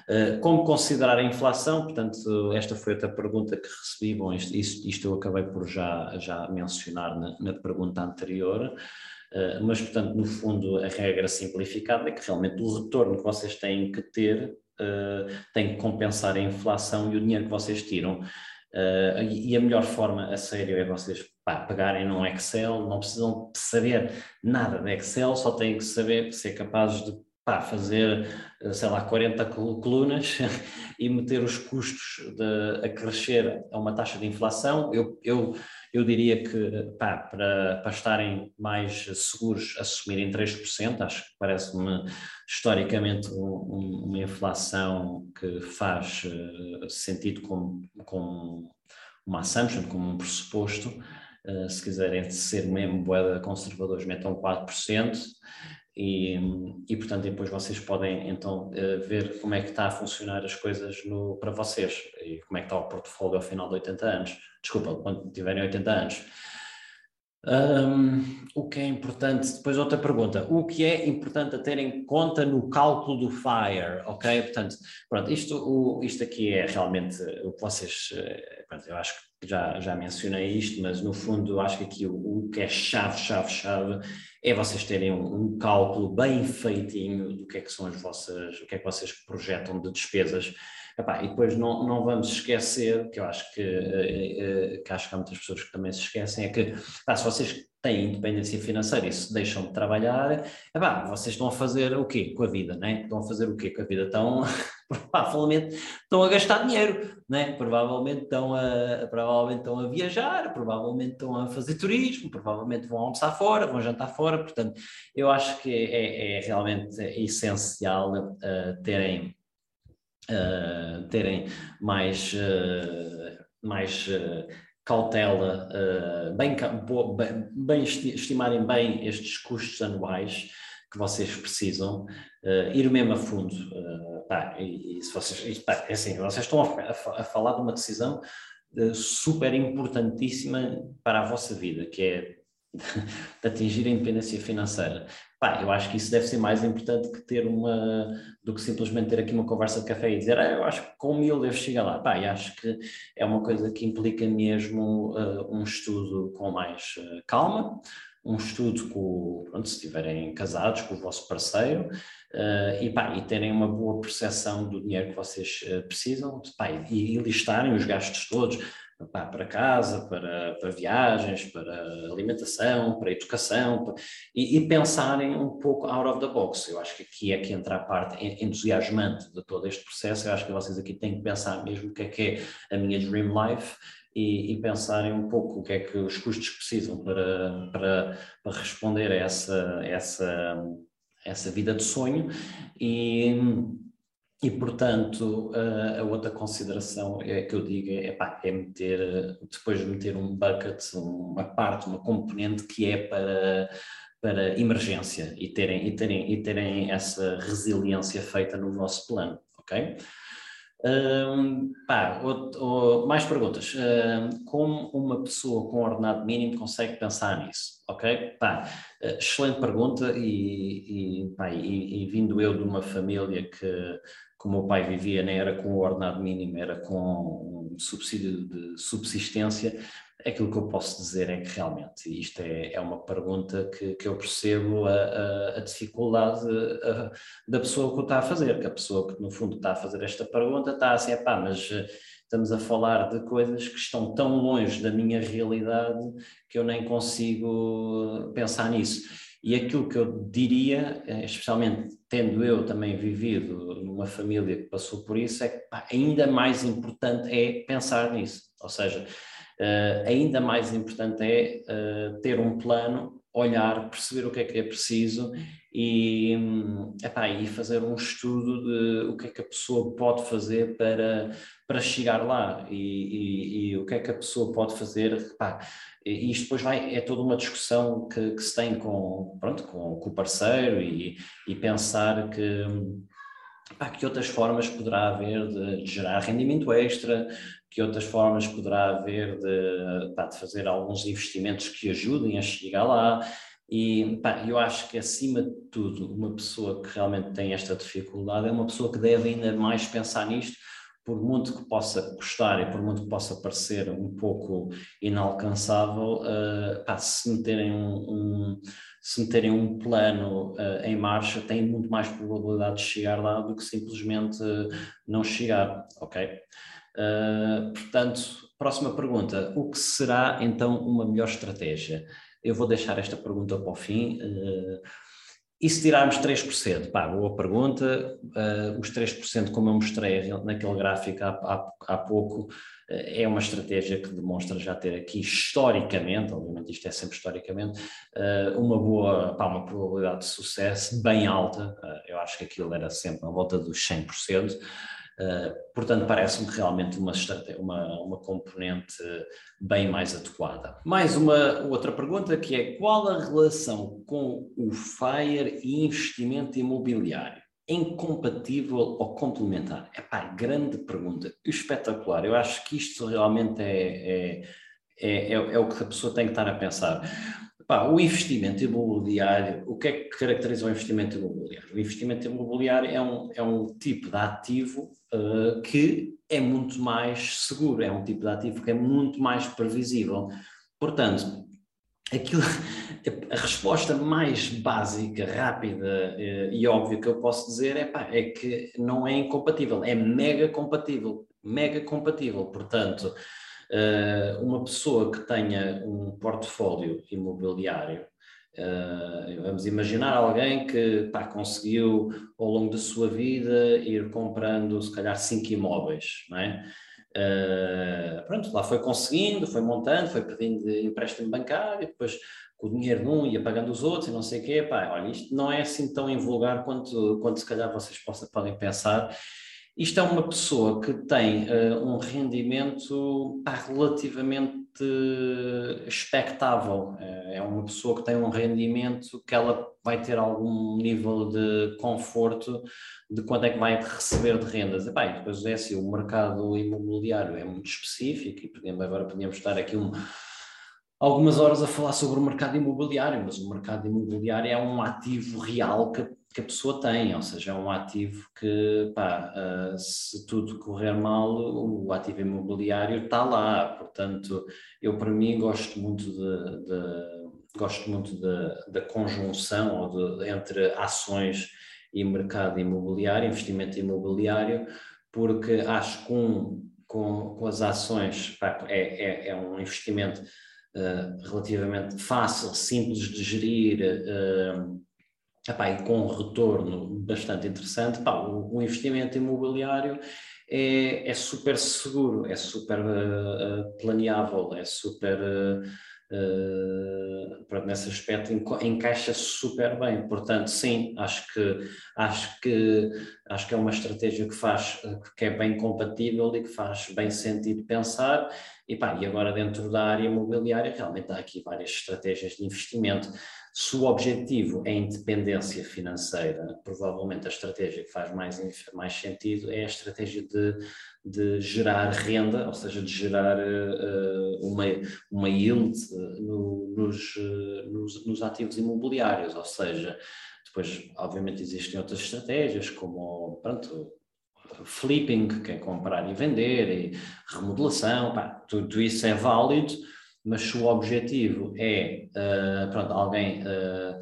Uh, como considerar a inflação? Portanto, esta foi outra pergunta que recebi. Bom, isto, isto, eu acabei por já, já mencionar na, na pergunta anterior. Uh, mas, portanto, no fundo, a regra simplificada é que realmente o retorno que vocês têm que ter uh, tem que compensar a inflação e o dinheiro que vocês tiram. Uh, e, a melhor forma a sério é vocês pá, pegarem num Excel, não precisam saber nada de Excel, só têm que saber ser capazes de pá, fazer, eh, sei lá, 40 colunas e meter os custos de, a crescer a uma taxa de inflação, eu, eu, eu diria que pá, para, para estarem mais seguros assumirem 3%, acho que parece-me historicamente um, uma inflação que faz uh, sentido como, como uma assumption, como um pressuposto. Uh, se quiserem ser mesmo boeda conservadores, metam 4%. E, e, portanto depois vocês podem então eh, ver como é que está a funcionar as coisas no, para vocês e como é que está o portfólio ao final de 80 anos, desculpa, quando tiverem 80 anos. Um, o que é importante, depois outra pergunta, o que é importante a ter em conta no cálculo do FIRE, ok? Portanto, pronto, isto, o, isto aqui é realmente o que vocês, eh, pronto, eu acho que já, já mencionei isto, mas no fundo acho que aqui o, o que é chave, chave, chave é vocês terem um, um, cálculo bem feitinho do que é que são as vossas, o que é que vocês projetam de despesas. Epá, e depois não, não vamos esquecer, que eu acho que, eh, eh, que acho que há muitas pessoas que também se esquecem, é que se vocês têm independência financeira e se deixam de trabalhar, epá, vocês estão a fazer o quê com a vida, né? Estão a fazer o quê com a vida? Estão, provavelmente, estão a gastar dinheiro, né? Provavelmente estão a, provavelmente estão a viajar, provavelmente estão a fazer turismo, provavelmente vão almoçar fora, vão jantar fora, portanto, eu acho que é, é realmente essencial uh, terem, uh, terem mais, uh, mais cautela, uh, bem, bem, bem, estimarem bem estes custos anuais que vocês precisam, ir mesmo a fundo. Pá, e, e, se vocês, pá, é assim, vocês estão a, a, a falar de uma decisão super importantíssima para a vossa vida, que é de atingir a independência financeira. Pá, eu acho que isso deve ser mais importante que ter uma, do que simplesmente ter aqui uma conversa de café e dizer, ah, eu acho que com mil devo chegar lá. Pá, e acho que é uma coisa que implica mesmo uh, um estudo com mais uh, calma, um estudo com, pronto, se estiverem casados com o vosso parceiro uh, e, pá, e terem uma boa percepção do dinheiro que vocês precisam pá, e, e listarem os gastos todos para casa, para, para viagens, para alimentação, para educação, para, e, e, pensarem um pouco out of the box. Eu acho que aqui é que entra a parte entusiasmante de todo este processo. Eu acho que vocês aqui têm que pensar mesmo o que é que é a minha dream life e, e, pensarem um pouco o que é que os custos precisam para, para, para responder a essa, essa, essa vida de sonho e e, portanto, a, a, outra consideração é que eu digo é, pá, é meter, depois de meter um bucket, uma parte, uma componente que é para, para emergência e terem, e, terem, e terem essa resiliência feita no vosso plano, ok? Um, pá, mais perguntas. Um, como uma pessoa com ordenado mínimo consegue pensar nisso? Ok? Pá, excelente pergunta e, e, pá, e, e vindo eu de uma família que como o meu pai vivia, nem era com o ordenado mínimo, era com um subsídio de subsistência, aquilo que eu posso dizer é que realmente isto é, é uma pergunta que, que eu percebo a, a, a dificuldade a, da pessoa que o está a fazer, que a pessoa que no fundo está a fazer esta pergunta está assim, pá, mas eh, estamos a falar de coisas que estão tão longe da minha realidade que eu nem consigo pensar nisso. E aquilo que eu diria, eh, especialmente tendo eu também vivido numa família que passou por isso, é que pá, ainda mais importante é pensar nisso. Ou seja, uh, ainda mais importante é uh, ter um plano, olhar, perceber o que é que é preciso e, epá, e fazer um estudo de o que é que a pessoa pode fazer para, para chegar lá e, e, e o que é que a pessoa pode fazer. Epá, e isto depois vai, é toda uma discussão que, que se tem com, pronto, com, com o parceiro e, e pensar que, epá, que outras formas poderá haver de, gerar rendimento extra, que outras formas poderá haver de, epá, de fazer alguns investimentos que ajudem a chegar lá. E pá, eu acho que, acima de tudo, uma pessoa que realmente tem esta dificuldade é uma pessoa que deve ainda mais pensar nisto, por muito que possa custar e por muito que possa parecer um pouco inalcançável, uh, pá, se meterem um, um, se meterem um plano uh, em marcha, tem muito mais probabilidade de chegar lá do que simplesmente uh, não chegar, ok? portanto, próxima pergunta: o que será então uma melhor estratégia? Eu vou deixar esta pergunta para o fim. Uh, e se tirarmos 3%? Pá, boa pergunta. Uh, os 3%, como eu mostrei naquele gráfico há, há, há pouco, uh, é uma estratégia que demonstra já ter aqui historicamente, obviamente isto é sempre historicamente, uh, uma boa, pá, uma probabilidade de sucesso bem alta. eu acho que aquilo era sempre à volta dos 100%. Uh, portanto, parece-me realmente uma, uma, uma componente bem mais adequada. Mais uma outra pergunta que é qual a relação com o FIRE e investimento imobiliário? Incompatível ou complementar? É pá, grande pergunta, espetacular. Eu acho que isto realmente é, é, é, é, o que a pessoa tem que estar a pensar. Pá, o investimento imobiliário, o que é que caracteriza o investimento imobiliário? O investimento imobiliário é um, é um tipo de ativo uh, que é muito mais seguro, é um tipo de ativo que é muito mais previsível. Portanto, aquilo, a resposta mais básica, rápida uh, e óbvia que eu posso dizer é, pá, é que não é incompatível, é mega compatível, mega compatível. Portanto, uma pessoa que tenha um portfólio imobiliário, uh, vamos imaginar alguém que pá, conseguiu ao longo da sua vida ir comprando se calhar cinco imóveis, não é? Uh, pronto, lá foi conseguindo, foi montando, foi pedindo empréstimo bancário, depois com o dinheiro de um ia pagando os outros e não sei o quê. Pá, olha, isto não é assim tão invulgar quanto, quanto se calhar vocês possam, podem pensar isto é uma pessoa que tem uh, um rendimento pá, relativamente expectável. Uh, é uma pessoa que tem um rendimento que ela vai ter algum nível de conforto de quanto é que vai receber de rendas. E, pá, depois é assim, o mercado imobiliário é muito específico e podemos, agora podíamos estar aqui um algumas horas a falar sobre o mercado imobiliário, mas o mercado imobiliário é um ativo real que, que a pessoa tem, ou seja, é um ativo que, pá, uh, se tudo correr mal, o ativo imobiliário está lá. Portanto, eu para mim gosto muito de, de gosto muito da conjunção de, entre ações e mercado imobiliário, investimento imobiliário, porque acho que com, com, com as ações pá, é, é, é um investimento uh, relativamente fácil, simples de gerir uh, epá, e com um retorno bastante interessante. Epá, o, o, investimento imobiliário é, é, super seguro, é super uh, planeável, é super. Uh, pronto, nesse aspecto encaixa super bem. Portanto, sim, acho que acho que acho que é uma estratégia que faz que é bem compatível e que faz bem sentido pensar e, pá, e agora dentro da área imobiliária realmente há aqui várias estratégias de investimento. Se o objetivo é independência financeira, provavelmente a estratégia que faz mais, mais sentido é a estratégia de, de gerar renda, ou seja, de gerar uh, uma, uma yield uh, no, nos, nos, nos ativos imobiliários, ou seja, depois obviamente existem outras estratégias como pronto, flipping, que é comprar e vender, e remodelação, pá, tudo isso é válido, mas se o objetivo é, uh, pronto, alguém, uh,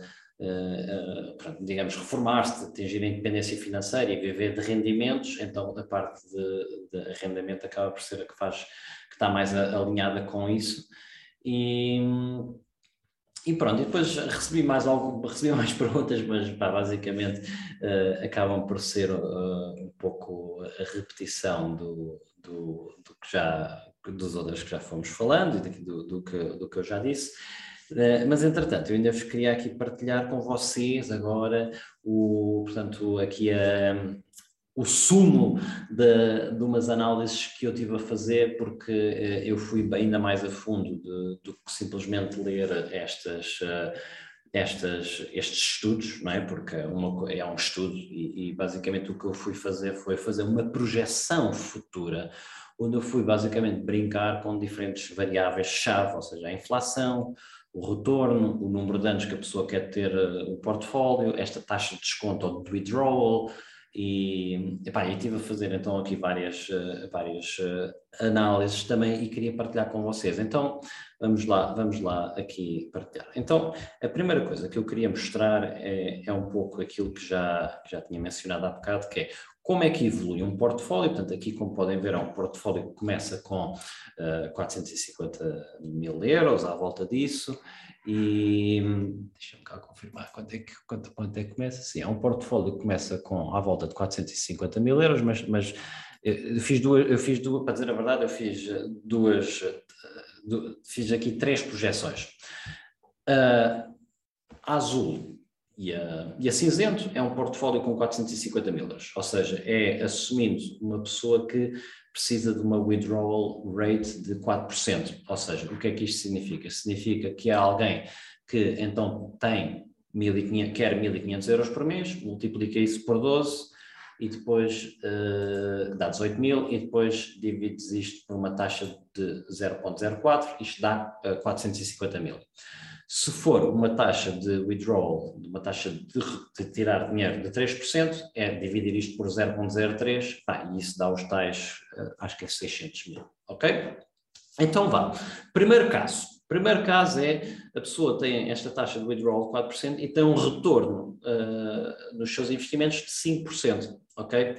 digamos, reformar-se, atingir a independência financeira e viver de rendimentos, então a parte de, de arrendamento acaba por ser a que faz, que está mais alinhada com isso. E, e pronto, e depois recebi mais algo, recebi mais perguntas, mas pá, basicamente uh, acabam por ser uh, um pouco a repetição do, do, do, que já, dos outros que já fomos falando e do, do, que, do que eu já disse. Uh, mas entretanto, eu ainda vos queria aqui partilhar com vocês agora o, portanto, aqui a, o sumo de, de umas análises que eu tive a fazer, porque eh, eu fui ainda mais a fundo do que simplesmente ler estas, eh, estas, estes estudos, não é? Porque uma, é um estudo e, e basicamente o que eu fui fazer foi fazer uma projeção futura, onde eu fui basicamente brincar com diferentes variáveis-chave, ou seja, a inflação, o retorno, o número de anos que a pessoa quer ter eh, o portfólio, esta taxa de desconto ou de withdrawal, e epá, eu estive a fazer então aqui várias, uh, várias uh, análises também e queria partilhar com vocês. Então vamos lá, vamos lá aqui partilhar. Então a primeira coisa que eu queria mostrar é, é um pouco aquilo que já, já tinha mencionado há bocado, que é como é que evolui um portfólio. Portanto, aqui como podem ver é um portfólio que começa com uh, eh, 450 mil euros à volta disso e deixa-me cá confirmar quanto é, que, quanto, quanto é que começa. Sim, é um portfólio que começa com à volta de 450 mil euros, mas, mas eu fiz duas, eu fiz duas, para dizer a verdade, eu fiz duas, fiz aqui três projeções. A azul e a, e a cinzento é um portfólio com 450 mil euros, ou seja, é assumindo uma pessoa que precisa de uma withdrawal rate de 4%. Ou seja, o que é que isto significa? Significa que há alguém que então tem 1.500, quer 1.500 euros por mês, multiplica isso por 12 e depois uh, dá 18 mil e depois divides isto por uma taxa de 0.04, isto dá uh, eh, 450 mil. Se for uma taxa de withdrawal, uma taxa de, de tirar dinheiro de 3%, é dividir isto por 0,03 e isso dá os tais, uh, acho que é 600 mil, ok? Então vá. Primeiro caso. Primeiro caso é a pessoa tem esta taxa de withdrawal de 4% e tem um retorno uh, nos seus investimentos de 5%, ok?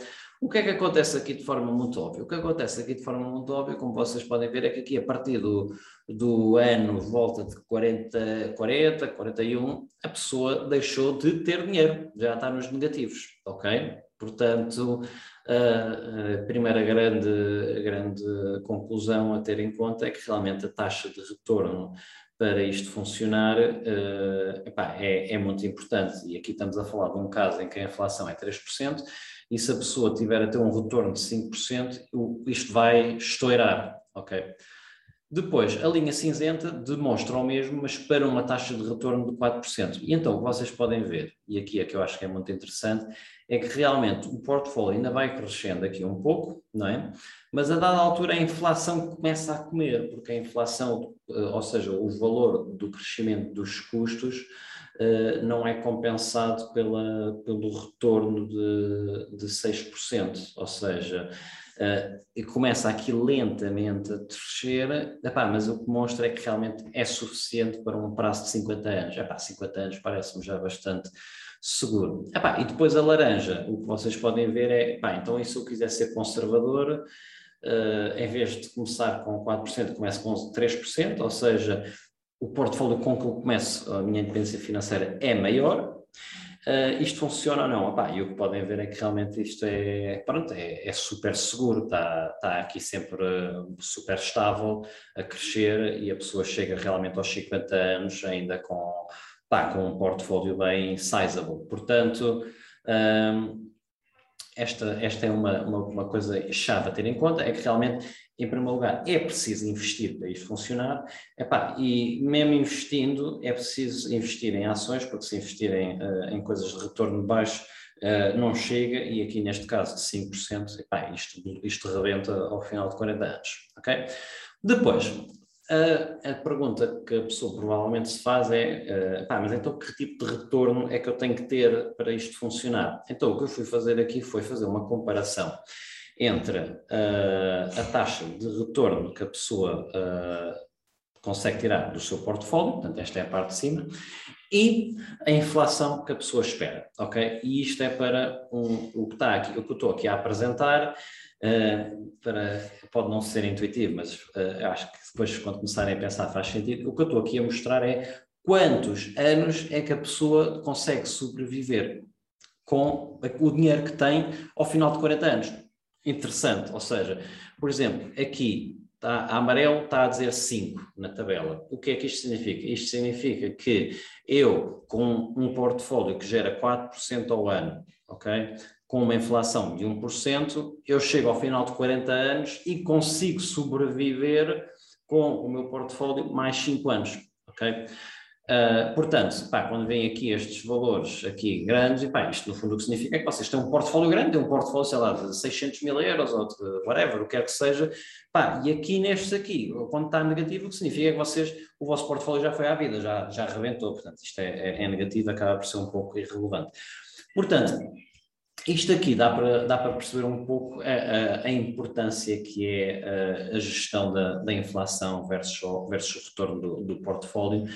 O que é que acontece aqui de forma muito óbvia? O que acontece aqui de forma muito óbvia, como vocês podem ver, é que aqui a partir do, do ano volta de 40, 40, 41, a pessoa deixou de ter dinheiro, já está nos negativos, ok? Portanto, a, primeira grande, grande conclusão a ter em conta é que realmente a taxa de retorno para isto funcionar uh, epá, é, é, muito importante. E aqui estamos a falar de um caso em que a inflação é 3%, e se a pessoa tiver a ter um retorno de 5%, isto vai estourar, ok? Depois, a linha cinzenta demonstra o mesmo, mas para uma taxa de retorno de 4%. E então, o que vocês podem ver, e aqui é que eu acho que é muito interessante, é que realmente o portfólio ainda vai crescendo aqui um pouco, não é? Mas a dada altura a inflação começa a comer, porque a inflação, eh, ou seja, o valor do crescimento dos custos, eh, não é compensado pela, pelo retorno de, de 6%, ou seja, uh, e começa aqui lentamente a descer, epá, mas o que mostra é que realmente é suficiente para um prazo de 50 anos. Epá, 50 anos parece-me já bastante seguro. Epá, e depois a laranja, o que vocês podem ver é, epá, então e se eu quiser ser conservador, uh, em vez de começar com 4%, começo com 3%, ou seja, o portfólio com que eu começo a minha independência financeira é maior, Uh, isto funciona ou não? Epá, e o que podem ver é que realmente isto é, pronto, é, é super seguro, está, está aqui sempre uh, super estável a crescer e a pessoa chega realmente aos 50 anos ainda com, pá, com um portfólio bem sizable. Portanto, um, esta, esta é uma, uma, uma coisa chave a ter em conta, é que realmente em primeiro lugar, é preciso investir para isto funcionar, Epá, e mesmo investindo, é preciso investir em ações, porque se investirem uh, em coisas de retorno baixo, uh, não chega, e aqui neste caso de 5%, epá, isto, isto rebenta ao final de 40 anos. Okay? Depois, a, a, pergunta que a pessoa provavelmente se faz é: uh, pá, mas então que tipo de retorno é que eu tenho que ter para isto funcionar? Então, o que eu fui fazer aqui foi fazer uma comparação entre uh, a taxa de retorno que a pessoa uh, consegue tirar do seu portfólio, portanto, esta é a parte de cima, e a inflação que a pessoa espera, ok? E isto é para um, o que está aqui, o que eu estou aqui a apresentar, para, pode não ser intuitivo, mas uh, acho que depois, quando começarem a pensar, faz sentido. O que eu estou aqui a mostrar é quantos anos é que a pessoa consegue sobreviver com o dinheiro que tem ao final de 40 anos interessante. Ou seja, por exemplo, aqui está, a amarelo está a dizer 5 na tabela. O que é que isto significa? Isto significa que eu, com um portfólio que gera 4% ao ano, ok? Com uma inflação de 1%, eu chego ao final de 40 anos e consigo sobreviver com o meu portfólio mais 5 anos, ok? Uh, portanto, pá, quando vem aqui estes valores aqui grandes, pá, isto no fundo o que significa é que vocês têm um portfólio grande, têm um portfólio, sei lá, de 600 mil euros ou de whatever, o que quer que seja, pá, e aqui nestes aqui, quando está negativo, o que significa é que vocês, o vosso portfólio já foi à vida, já, já arrebentou, portanto, isto é, é, é negativo, acaba por ser um pouco irrelevante. Portanto, isto aqui dá para, dá para perceber um pouco a, a, a importância que é a, a gestão da, da, inflação versus, versus o retorno do, do portfólio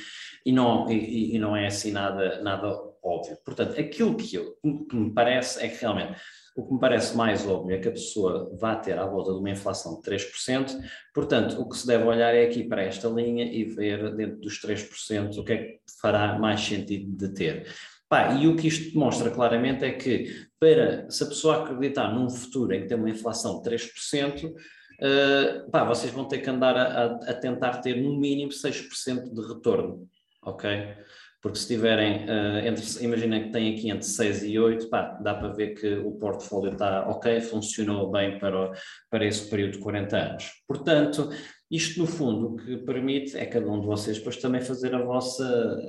e não, e, e, não é assim nada, nada óbvio. Portanto, aquilo que, eu, que me parece é que realmente o que me parece mais óbvio é que a pessoa vai ter à volta de uma inflação de 3%, portanto, o que se deve olhar é aqui para esta linha e ver dentro dos 3% o que é que fará mais sentido de ter. Pá, e o que isto demonstra claramente é que, para, se a pessoa acreditar num futuro em que tem uma inflação de 3%, uh, eh, pá, vocês vão ter que andar a, a, tentar ter no mínimo 6% de retorno, ok? Porque se tiverem, uh, entre, imaginem que tem aqui entre 6 e 8, pá, dá para ver que o portfólio está ok, funcionou bem para, para esse período de 40 anos. Portanto, isto, no fundo, o que permite é cada um de vocês depois também fazer a vossa.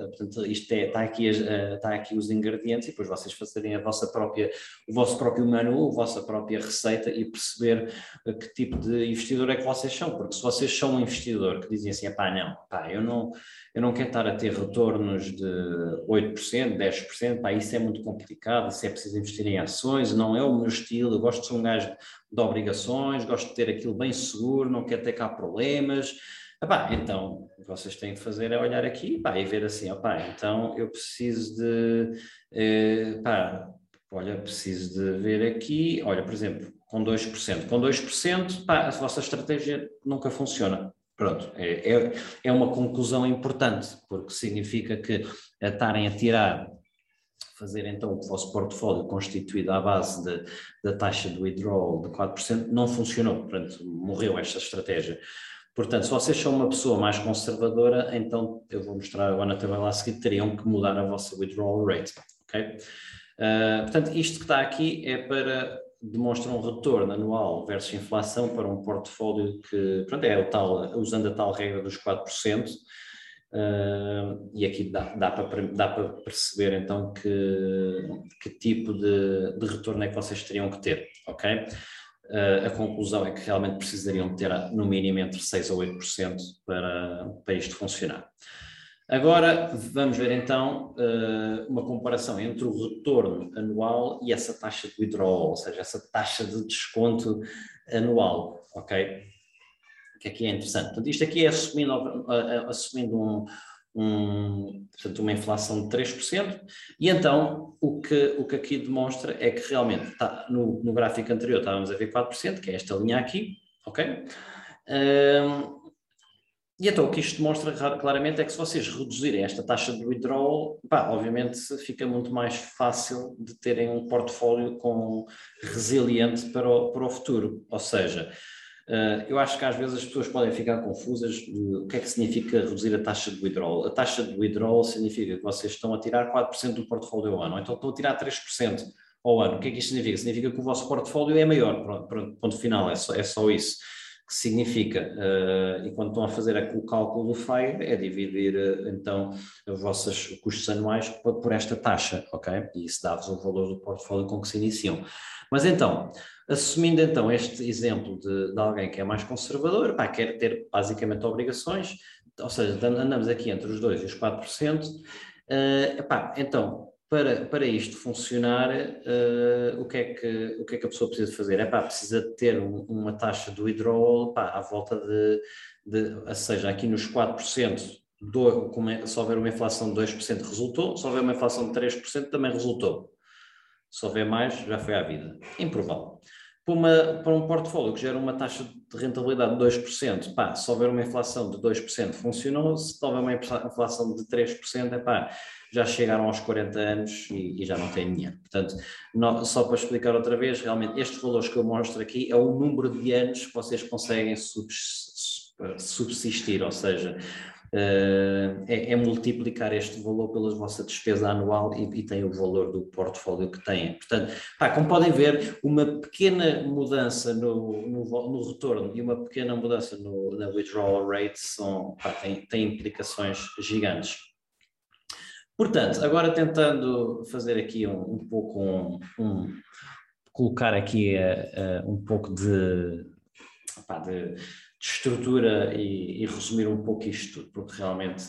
Portanto, isto é, está, aqui, está aqui os ingredientes e depois vocês fazerem a vossa própria, o vosso próprio menu, a vossa própria receita e perceber que tipo de investidor é que vocês são. Porque se vocês são um investidor que dizem assim, pá, não, pá, eu não, eu não quero estar a ter retornos de 8%, 10%, pá, isso é muito complicado, isso é preciso investir em ações, não é o meu estilo, eu gosto de ser um gajo de obrigações, gosto de ter aquilo bem seguro, não quero ter cá problemas. Epá, então, o que vocês têm de fazer é olhar aqui epá, e ver assim, opá, então eu preciso de, eh, pá, olha, preciso de ver aqui, olha, por exemplo, com 2%. Com 2%, pá, a vossa estratégia nunca funciona. Pronto, é, é, é uma conclusão importante, porque significa que a estarem a tirar fazer então o vosso portfólio constituído à base de, da taxa de withdrawal de 4%, não funcionou, portanto, morreu esta estratégia. Portanto, se vocês são uma pessoa mais conservadora, então eu vou mostrar agora na tabela a seguir, teriam que mudar a vossa withdrawal rate, ok? Uh, portanto, isto que está aqui é para demonstra um retorno anual versus inflação para um portfólio que, pronto, é o tal, usando a tal regra dos 4%, Uh, e aqui dá, dá, para, dá perceber então que, que tipo de, de retorno é que vocês teriam que ter, ok? Uh, a conclusão é que realmente precisariam ter no mínimo entre 6% a 8% para, para isto funcionar. Agora vamos ver então uh, uma comparação entre o retorno anual e essa taxa de withdrawal, ou seja, essa taxa de desconto anual, ok? Que aqui é interessante. Portanto, isto aqui é assumindo, assumindo um, um, portanto, uma inflação de 3%, e então o que, o que aqui demonstra é que realmente está, no, no gráfico anterior estávamos a ver 4%, que é esta linha aqui, ok? Um, e então o que isto demonstra claramente é que se vocês reduzirem esta taxa de withdrawal, pá, obviamente fica muito mais fácil de terem um portfólio com resiliente para o, para o futuro, ou seja, eu acho que às vezes as pessoas podem ficar confusas o que é que significa reduzir a taxa de withdrawal. A taxa de withdrawal significa que vocês estão a tirar 4% do portfólio ao ano, ou então estão a tirar 3% ao ano. O que é que isto significa? Significa que o vosso portfólio é maior, pronto, ponto final, é só, é só isso. Que significa, uh, e quando estão a fazer o cálculo do FIRE, é dividir uh, então os vossos custos anuais por, por esta taxa, ok? E isso dá-vos o valor do portfólio com que se iniciam. Mas então, assumindo então este exemplo de, de alguém que é mais conservador, pá, quer ter basicamente obrigações, ou seja, andamos aqui entre os 2% e os 4%, uh, eh, então, para, para isto funcionar, uh, o, que é que, o que é que a pessoa precisa fazer? É pá, precisa ter um, uma taxa do withdrawal pá, à volta de, de, ou seja, aqui nos 4%, do, é, se houver uma inflação de 2% resultou, se houver uma inflação de 3% também resultou. Se houver mais, já foi à vida. Improvável. Para, uma, para um portfólio que gera uma taxa de rentabilidade de 2%, pá, se houver uma inflação de 2%, funcionou. Se houver uma inflação de 3%, é pá, já chegaram aos 40 anos e, e já não têm dinheiro. Portanto, não, só para explicar outra vez, realmente estes valores que eu mostro aqui é o número de anos que vocês conseguem subsistir, ou seja, é, é, multiplicar este valor pela vossa despesa anual e, e tem o valor do portfólio que têm. Portanto, pá, como podem ver, uma pequena mudança no, no, no retorno e uma pequena mudança no, na withdrawal rate são, pá, tem implicações gigantes. Portanto, agora tentando fazer aqui um, um pouco um, um, colocar aqui uh, uh, um pouco de, pá, de de estrutura e, e, resumir um pouco isto tudo, porque realmente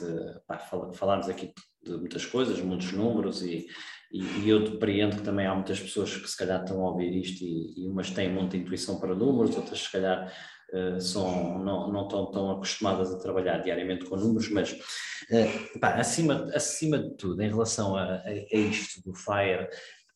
pá, falámos aqui de muitas coisas, muitos números e, e, e, eu depreendo que também há muitas pessoas que se calhar estão a ouvir isto e, umas têm muita intuição para números, outras se calhar uh, são, não, não estão tão acostumadas a trabalhar diariamente com números, mas uh, pá, acima, acima de tudo, em relação a, a, a isto do FIRE,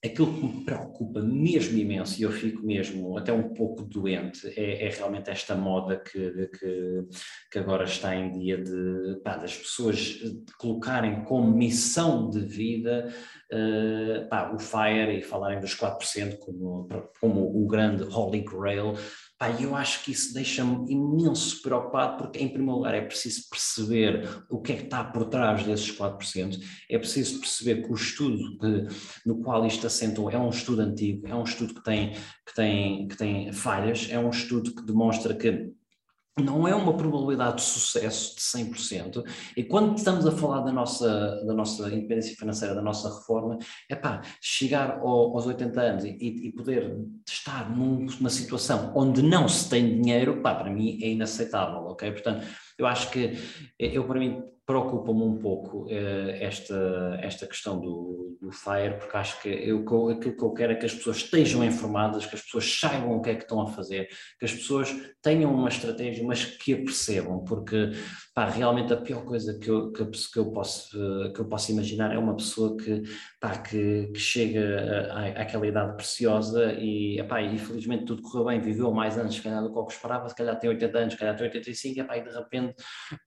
aquilo que me preocupa mesmo imenso, e eu fico mesmo até um pouco doente, é, é realmente esta moda que, que, que, agora está em dia de pá, das pessoas colocarem como missão de vida uh, pá, o FIRE e falarem dos 4% como, como o grande Holy Grail. Pá, eu acho que isso deixa-me imenso preocupado, porque, em primeiro lugar, é preciso perceber o que é que está por trás desses 4%, é preciso perceber que o estudo no qual isto assentou é um estudo antigo, é um estudo que tem, que, tem, que tem falhas, é um estudo que demonstra que não é uma probabilidade de sucesso de 100%, e quando estamos a falar da nossa, da nossa independência financeira, da nossa reforma, é pá, chegar ao, aos 80 anos e, e poder estar numa situação onde não se tem dinheiro, pá, para mim é inaceitável, ok? Portanto, eu acho que, eu para mim, preocupa-me um pouco uh, esta, esta questão do, do FIRE, porque acho que eu, aquilo que eu quero é que as pessoas estejam informadas, que as pessoas saibam o que é que estão a fazer, que as pessoas tenham uma estratégia, mas que a percebam, porque pá, realmente a pior coisa que eu, que, que eu, posso, que eu posso imaginar é uma pessoa que, pá, que, que chega àquela idade preciosa e, epá, infelizmente tudo correu bem, viveu mais anos, se calhar, do que eu esperava, se calhar tem 80 anos, se calhar tem 85, epá, e de repente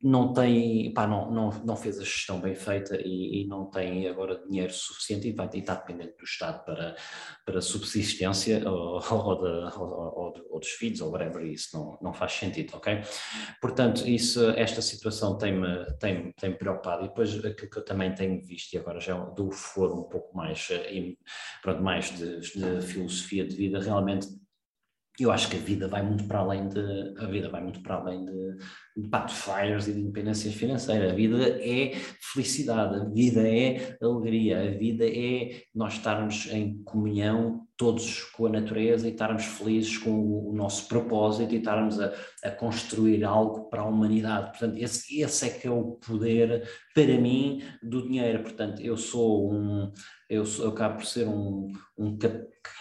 não tem, epá, não, não, não, fez a gestão bem feita e, e não tem agora dinheiro suficiente e vai estar dependente do Estado para, para subsistência ou, ou, de, ou, ou, dos filhos ou whatever, isso não, não faz sentido, ok? Portanto, isso, esta situação tem-me tem, tem preocupado e depois aquilo que eu também tenho visto e agora já do foro um pouco mais, eh, pronto, mais de, de filosofia de vida, realmente eu acho que a vida vai muito para além de a vida vai muito para além de, de e de independência financeira. A vida é felicidade, a vida é alegria, a vida é nós estarmos em comunhão todos com a natureza e estarmos felizes com o, o nosso propósito e estarmos a, a, construir algo para a humanidade. Portanto, esse, esse é que é o poder para mim do dinheiro. Portanto, eu sou um eu, sou, eu acabo por ser um, um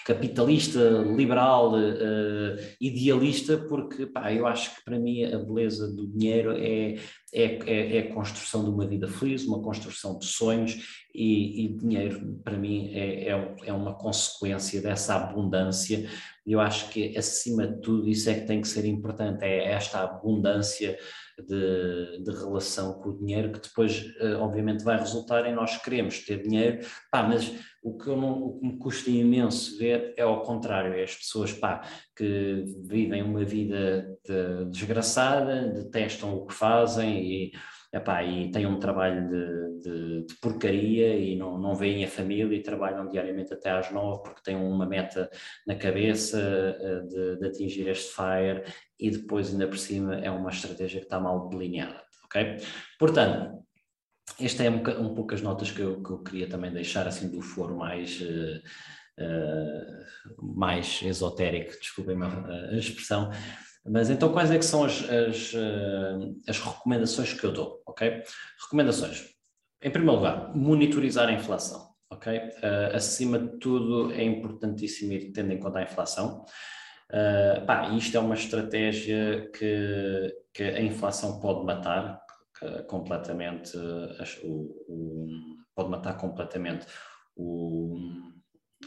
capitalista liberal uh, idealista porque pá, eu acho que para mim a beleza do dinheiro é, é, é, é, a construção de uma vida feliz, uma construção de sonhos e, e dinheiro para mim é, é, é uma consequência dessa abundância. Eu acho que acima de tudo isso é que tem que ser importante, é esta abundância de, de, relação com o dinheiro, que depois, eh, obviamente, vai resultar em nós queremos ter dinheiro, pá, mas o que, não, o que me custa imenso ver é ao contrário, é as pessoas pá, que vivem uma vida de, desgraçada, detestam o que fazem e epá, e têm um trabalho de, de, de, porcaria e não, não veem a família e trabalham diariamente até às nove porque têm uma meta na cabeça eh, de, de atingir este FIRE e depois ainda por cima é uma estratégia que está mal delineada, ok? Portanto, esta é um, um pouco as notas que eu, que eu, queria também deixar assim do foro mais... Uh, uh, mais esotérico, desculpem a, a expressão, mas então, quais é que são as, as, eh, as recomendações que eu dou, ok? Recomendações. Em primeiro lugar, monitorizar a inflação, ok? Uh, acima de tudo, é importantíssimo ir tendo em conta a inflação. Uh, pá, isto é uma estratégia que, que a inflação pode matar completamente, o, o, pode matar completamente o,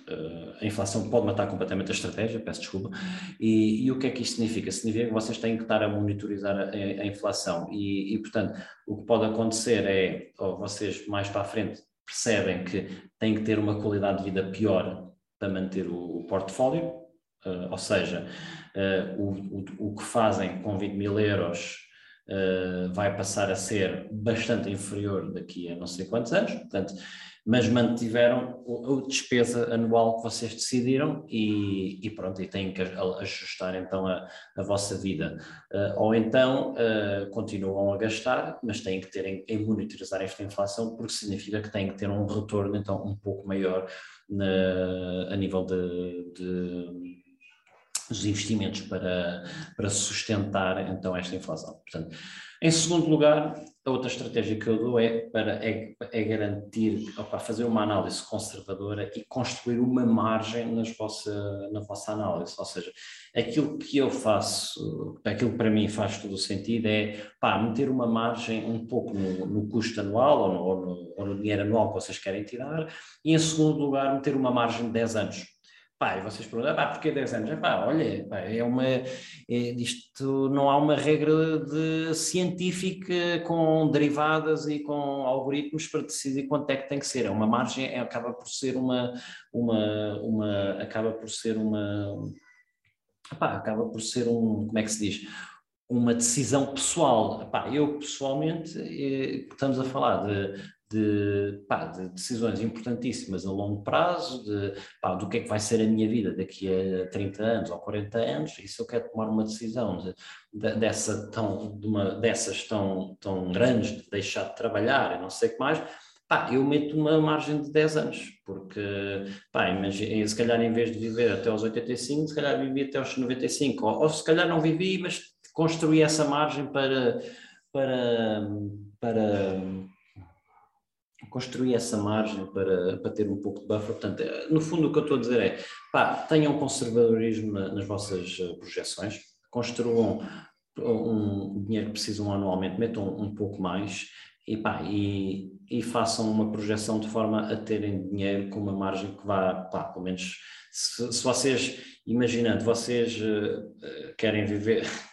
Uh, a inflação pode matar completamente a estratégia, peço desculpa, e, e, o que é que isto significa? Significa que vocês têm que estar a monitorizar a, a inflação. E, e, portanto, o que pode acontecer é, ou vocês mais para a frente percebem que têm que ter uma qualidade de vida pior para manter o, o portfólio, uh, ou seja, uh, o, o, o, que fazem com 20 mil euros vai passar a ser bastante inferior daqui a não sei quantos anos, portanto, mas mantiveram a despesa anual que vocês decidiram e, e pronto, e têm que ajustar então a, a vossa vida. Uh, ou então uh, continuam a gastar, mas têm que ter em, em, monitorizar esta inflação, porque significa que têm que ter um retorno então um pouco maior na, a nível de, de dos investimentos para, para sustentar então esta inflação. Portanto, em segundo lugar, a outra estratégia que eu dou é para é, é garantir, opa, fazer uma análise conservadora e construir uma margem nas vossa, na vossa análise. Ou seja, aquilo que eu faço, aquilo que para mim faz todo o sentido é pá, meter uma margem um pouco no, no custo anual ou no, ou, no, ou no dinheiro anual que vocês querem tirar, e em segundo lugar, meter uma margem de 10 anos Pá, e vocês perguntam, pá, porquê 10 anos? Pá, olha, pá, é uma, é, isto não há uma regra de, científica com derivadas e com algoritmos para decidir quanto é que tem que ser. É uma margem, é, acaba por ser uma, uma, uma, acaba por ser uma, pá, acaba por ser um, como é que se diz? Uma decisão pessoal. Pá, eu pessoalmente, eh, estamos a falar de de, pá, de, decisões importantíssimas a longo prazo, de, pá, do que é que vai ser a minha vida daqui a 30 anos ou 40 anos, e se eu quero tomar uma decisão de, de, dessa tão, de uma, dessas tão, tão grandes, de deixar de trabalhar e não sei o que mais, pá, eu meto uma margem de 10 anos, porque, pá, imagina, se calhar em vez de viver até aos 85, se calhar vivi até aos 95, ou, ou se calhar não vivi, mas construí essa margem para, para, para construir essa margem para, para ter um pouco de buffer. Portanto, no fundo, o que eu estou a dizer é: pá, tenham conservadorismo nas vossas eh, projeções, construam um dinheiro que precisam anualmente, metam um pouco mais e, pá, e, e façam uma projeção de forma a terem dinheiro com uma margem que vá, pá, pelo menos, se, se vocês, imaginando, vocês uh, querem viver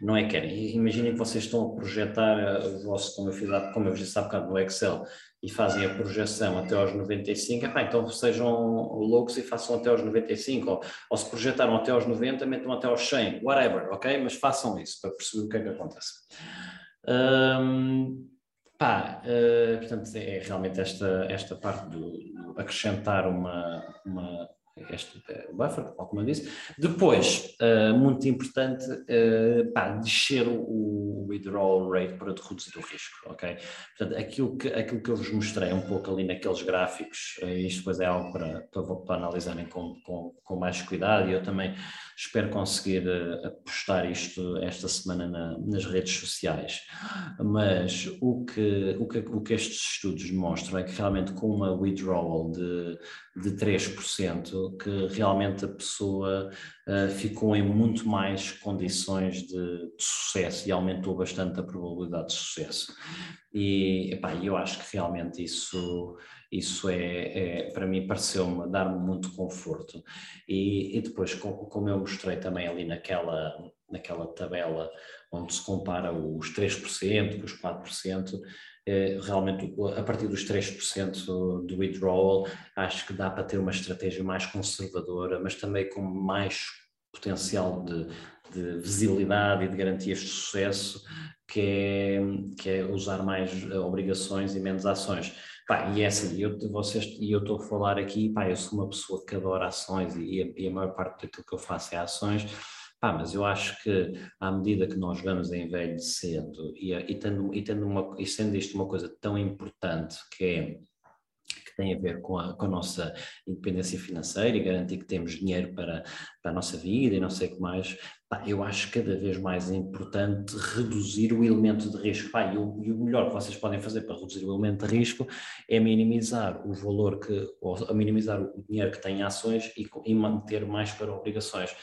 não é querem. Imaginem que vocês estão a projetar eh, o vosso, como eu, fiz, como eu disse há bocado no Excel, e fazem a projeção até aos 95, epá, então sejam loucos e façam até aos 95, ou, ou se projetaram até aos 90, metam até aos 100, whatever, ok? Mas façam isso para perceber o que é que acontece. Pá, uh, portanto, é realmente esta, esta parte do, do acrescentar uma, uma este buffer, como eu disse. Depois, uh, muito importante, uh, pá, descer o, withdrawal rate para reduzir o risco, ok? Portanto, aquilo que, aquilo que eu vos mostrei um pouco ali naqueles gráficos, uh, isto depois é algo para, para, para analisarem com, com, com, mais cuidado e eu também espero conseguir uh, postar isto esta semana na, nas redes sociais. Mas o que, o, que, o que estes estudos mostram é que realmente com uma withdrawal de, de 3%, que realmente a pessoa uh, ficou em muito mais condições de, de, sucesso e aumentou bastante a probabilidade de sucesso. E epá, eu acho que realmente isso, isso é, é para mim pareceu-me dar-me muito conforto. E, e depois, como eu mostrei também ali naquela, naquela tabela onde se compara os 3% com os 4%, eh, realmente a partir dos 3% do withdrawal, acho que dá para ter uma estratégia mais conservadora, mas também com mais potencial de, de visibilidade e de garantias de sucesso, que é, que é usar mais obrigações e menos ações. Pá, e é assim, eu, vocês, e eu estou a falar aqui, pá, eu sou uma pessoa que adora ações e, e a maior parte daquilo que eu faço é ações, ah, mas eu acho que à medida que nós vamos envelhecendo e, e, tendo, e, tendo uma, e sendo isto uma coisa tão importante que é tem a ver com a, com a nossa independência financeira e garantir que temos dinheiro para, para a nossa vida e não sei o que mais, pá, eu acho cada vez mais importante reduzir o elemento de risco. Pá, e, o, e, o, melhor que vocês podem fazer para reduzir o elemento de risco é minimizar o valor que, ou minimizar o dinheiro que tem em ações e, e manter mais para obrigações.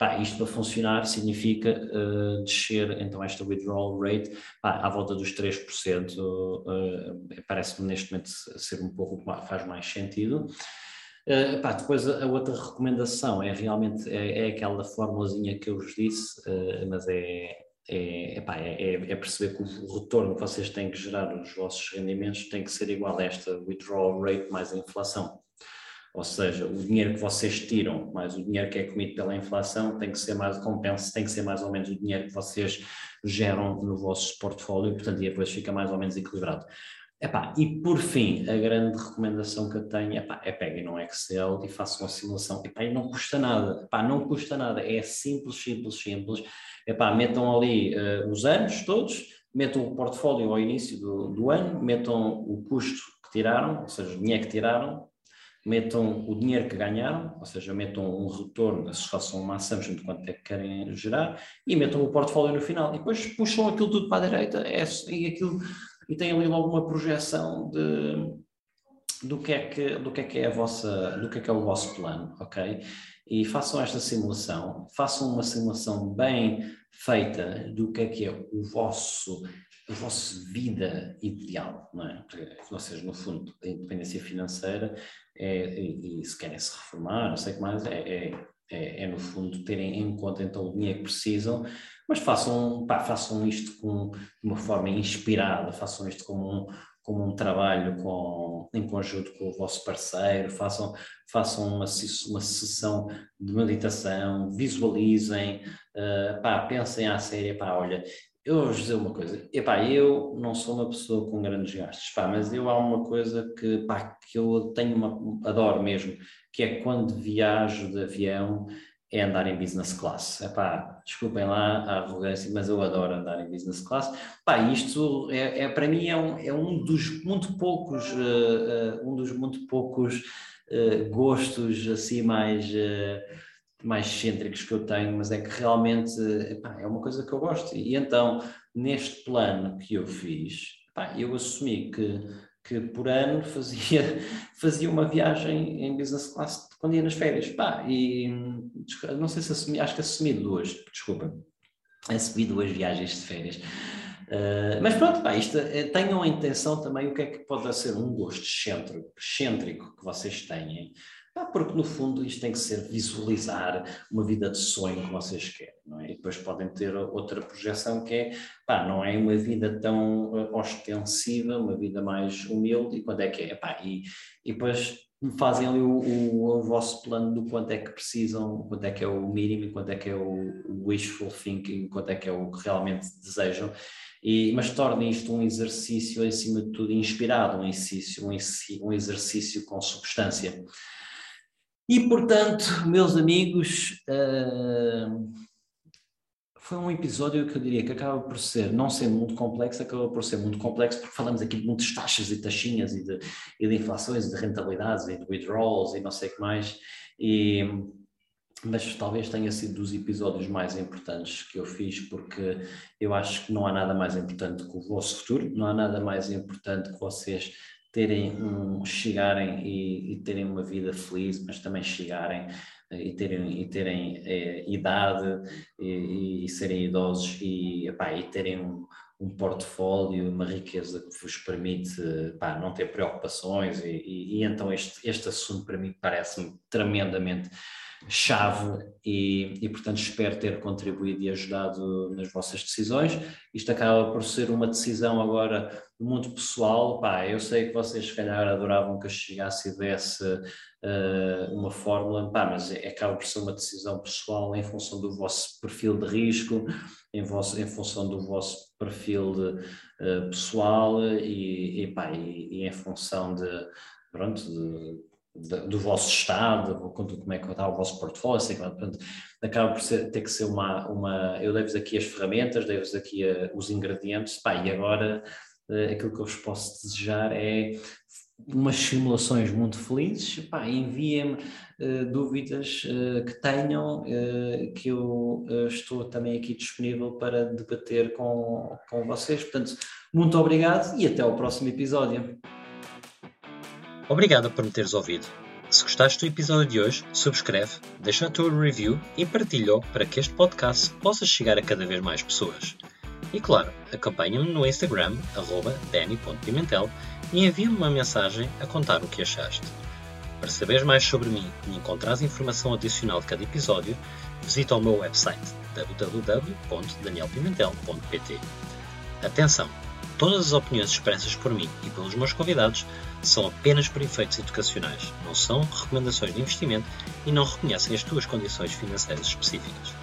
Pá, isto para funcionar significa uh, descer então esta withdrawal rate pá, à volta dos 3%, uh, eh, parece-me neste momento ser um pouco, faz mais sentido. Uh, pá, depois a, outra recomendação é realmente é, é aquela formulazinha que eu vos disse, uh, mas é, é, é, é, perceber que o retorno que vocês têm que gerar nos vossos rendimentos tem que ser igual a esta withdrawal rate mais a inflação. Ou seja, o dinheiro que vocês tiram, mais o dinheiro que é comido pela inflação, tem que ser mais compensa, tem que ser mais ou menos o dinheiro que vocês geram no vosso portfólio, portanto, e depois fica mais ou menos equilibrado. Epá, e por fim, a grande recomendação que eu tenho epá, é peguem no Excel e façam a simulação. Epá, e não custa nada, epá, não custa nada, é simples, simples, simples. Epá, metam ali uh, os anos todos, metam o portfólio ao início do, do ano, metam o custo que tiraram, ou seja, o dinheiro que tiraram, metam o dinheiro que ganharam, ou seja, metam um retorno, façam uma assumption de quanto é que querem gerar, e metam o portfólio no final. E depois puxam aquilo tudo para a direita é, e, aquilo, e têm ali logo uma projeção de, do que é que, do que, é, que é a vossa, do que é que é o vosso plano, ok? E façam esta simulação, façam uma simulação bem feita do que é que é o vosso a vossa vida ideal, não é? Porque vocês, no fundo, a independência financeira é, e, e se querem se reformar, não sei o que mais, é, é, é, é, no fundo terem em conta então o dinheiro que precisam, mas façam, pá, façam isto com, de uma forma inspirada, façam isto como um, como um trabalho com, em conjunto com o vosso parceiro, façam, façam uma, uma sessão de meditação, visualizem, uh, pá, pensem à série, pá, olha, eu vou dizer uma coisa, epá, eu não sou uma pessoa com grandes gastos, pá, mas eu há uma coisa que, pá, que eu tenho uma, adoro mesmo, que é quando viajo de avião, é andar em business class. Epá, desculpem lá a arrogância, mas eu adoro andar em business class. Pá, isto é, é para mim é um, é um dos muito poucos, uh, uh, um dos muito poucos uh, gostos assim mais mais excêntricos que eu tenho, mas é que realmente epá, é uma coisa que eu gosto. E então, neste plano que eu fiz, epá, eu assumi que, que por ano fazia, fazia uma viagem em business class quando ia nas férias. Epá, e não sei se assumi, acho que assumi duas, desculpa, assumi duas viagens de férias. Uh, mas pronto, pá, isto, eh, tenham a intenção também o que é que pode ser um gosto excêntrico, excêntrico que vocês Ah, porque no fundo isto tem que ser visualizar uma vida de sonho que vocês querem, não é? E depois podem ter outra projeção que é, pá, não é uma vida tão uh, ostensiva, uma vida mais humilde, e quando é que é? Pá, e, e depois fazem ali o, o, o, vosso plano do quanto é que precisam, quanto é que é o mínimo, quanto é que é o wishful thinking, quanto é que é o que realmente desejam, e, mas tornem isto um exercício, acima de tudo, inspirado, um exercício, um exercício com substância. E, portanto, meus amigos, uh, foi um episódio que eu diria que acaba por ser, não sendo muito complexo, acaba por ser muito complexo porque falamos aqui de muitas taxas e taxinhas e de, e de inflações, e de rentabilidades e de withdrawals e não sei o que mais. E, mas talvez tenha sido dos episódios mais importantes que eu fiz, porque eu acho que não há nada mais importante que o vosso futuro, não há nada mais importante que vocês terem um, chegarem e, e, terem uma vida feliz, mas também chegarem eh, e terem, e terem é, idade e, e, serem idosos e, epá, e terem um, um portfólio, uma riqueza que vos permite não ter preocupações e, e, então este, este assunto para mim parece-me tremendamente chave e, e, portanto, espero ter contribuído e ajudado nas vossas decisões. Isto acaba por ser uma decisão agora muito pessoal. Pá, eu sei que vocês, se calhar, adoravam que eu chegasse e desse uh, uma fórmula, pá, mas é, acaba por ser uma decisão pessoal em função do vosso perfil de risco, em, vosso, em função do vosso perfil de, uh, pessoal e, e, pá, e, e em função de. Pronto, de, do vosso estado, como é que está o vosso portfólio, assim, portanto, acaba por ser, ter que ser uma, uma eu dei-vos aqui as ferramentas, dei-vos aqui a, eh, os ingredientes, pá, e agora aquilo que eu vos posso desejar é umas simulações muito felizes, enviem-me uh, dúvidas uh, que tenham, que eu estou também aqui disponível para debater com, com vocês, portanto, muito obrigado e até ao próximo episódio. Obrigado por me teres ouvido. Se gostaste do episódio de hoje, subscreve, deixa a tua review e partilha-o para que este podcast possa chegar a cada vez mais pessoas. E claro, acompanha-me no Instagram, danny.pimentel, e envia-me uma mensagem a contar o que achaste. Para saberes mais sobre mim e encontrares informação adicional de cada episódio, visita o meu website www.danielpimentel.pt. Atenção! Todas as opiniões expressas por mim e pelos meus convidados são apenas por efeitos educacionais, não são recomendações de investimento e não reconhecem as tuas condições financeiras específicas.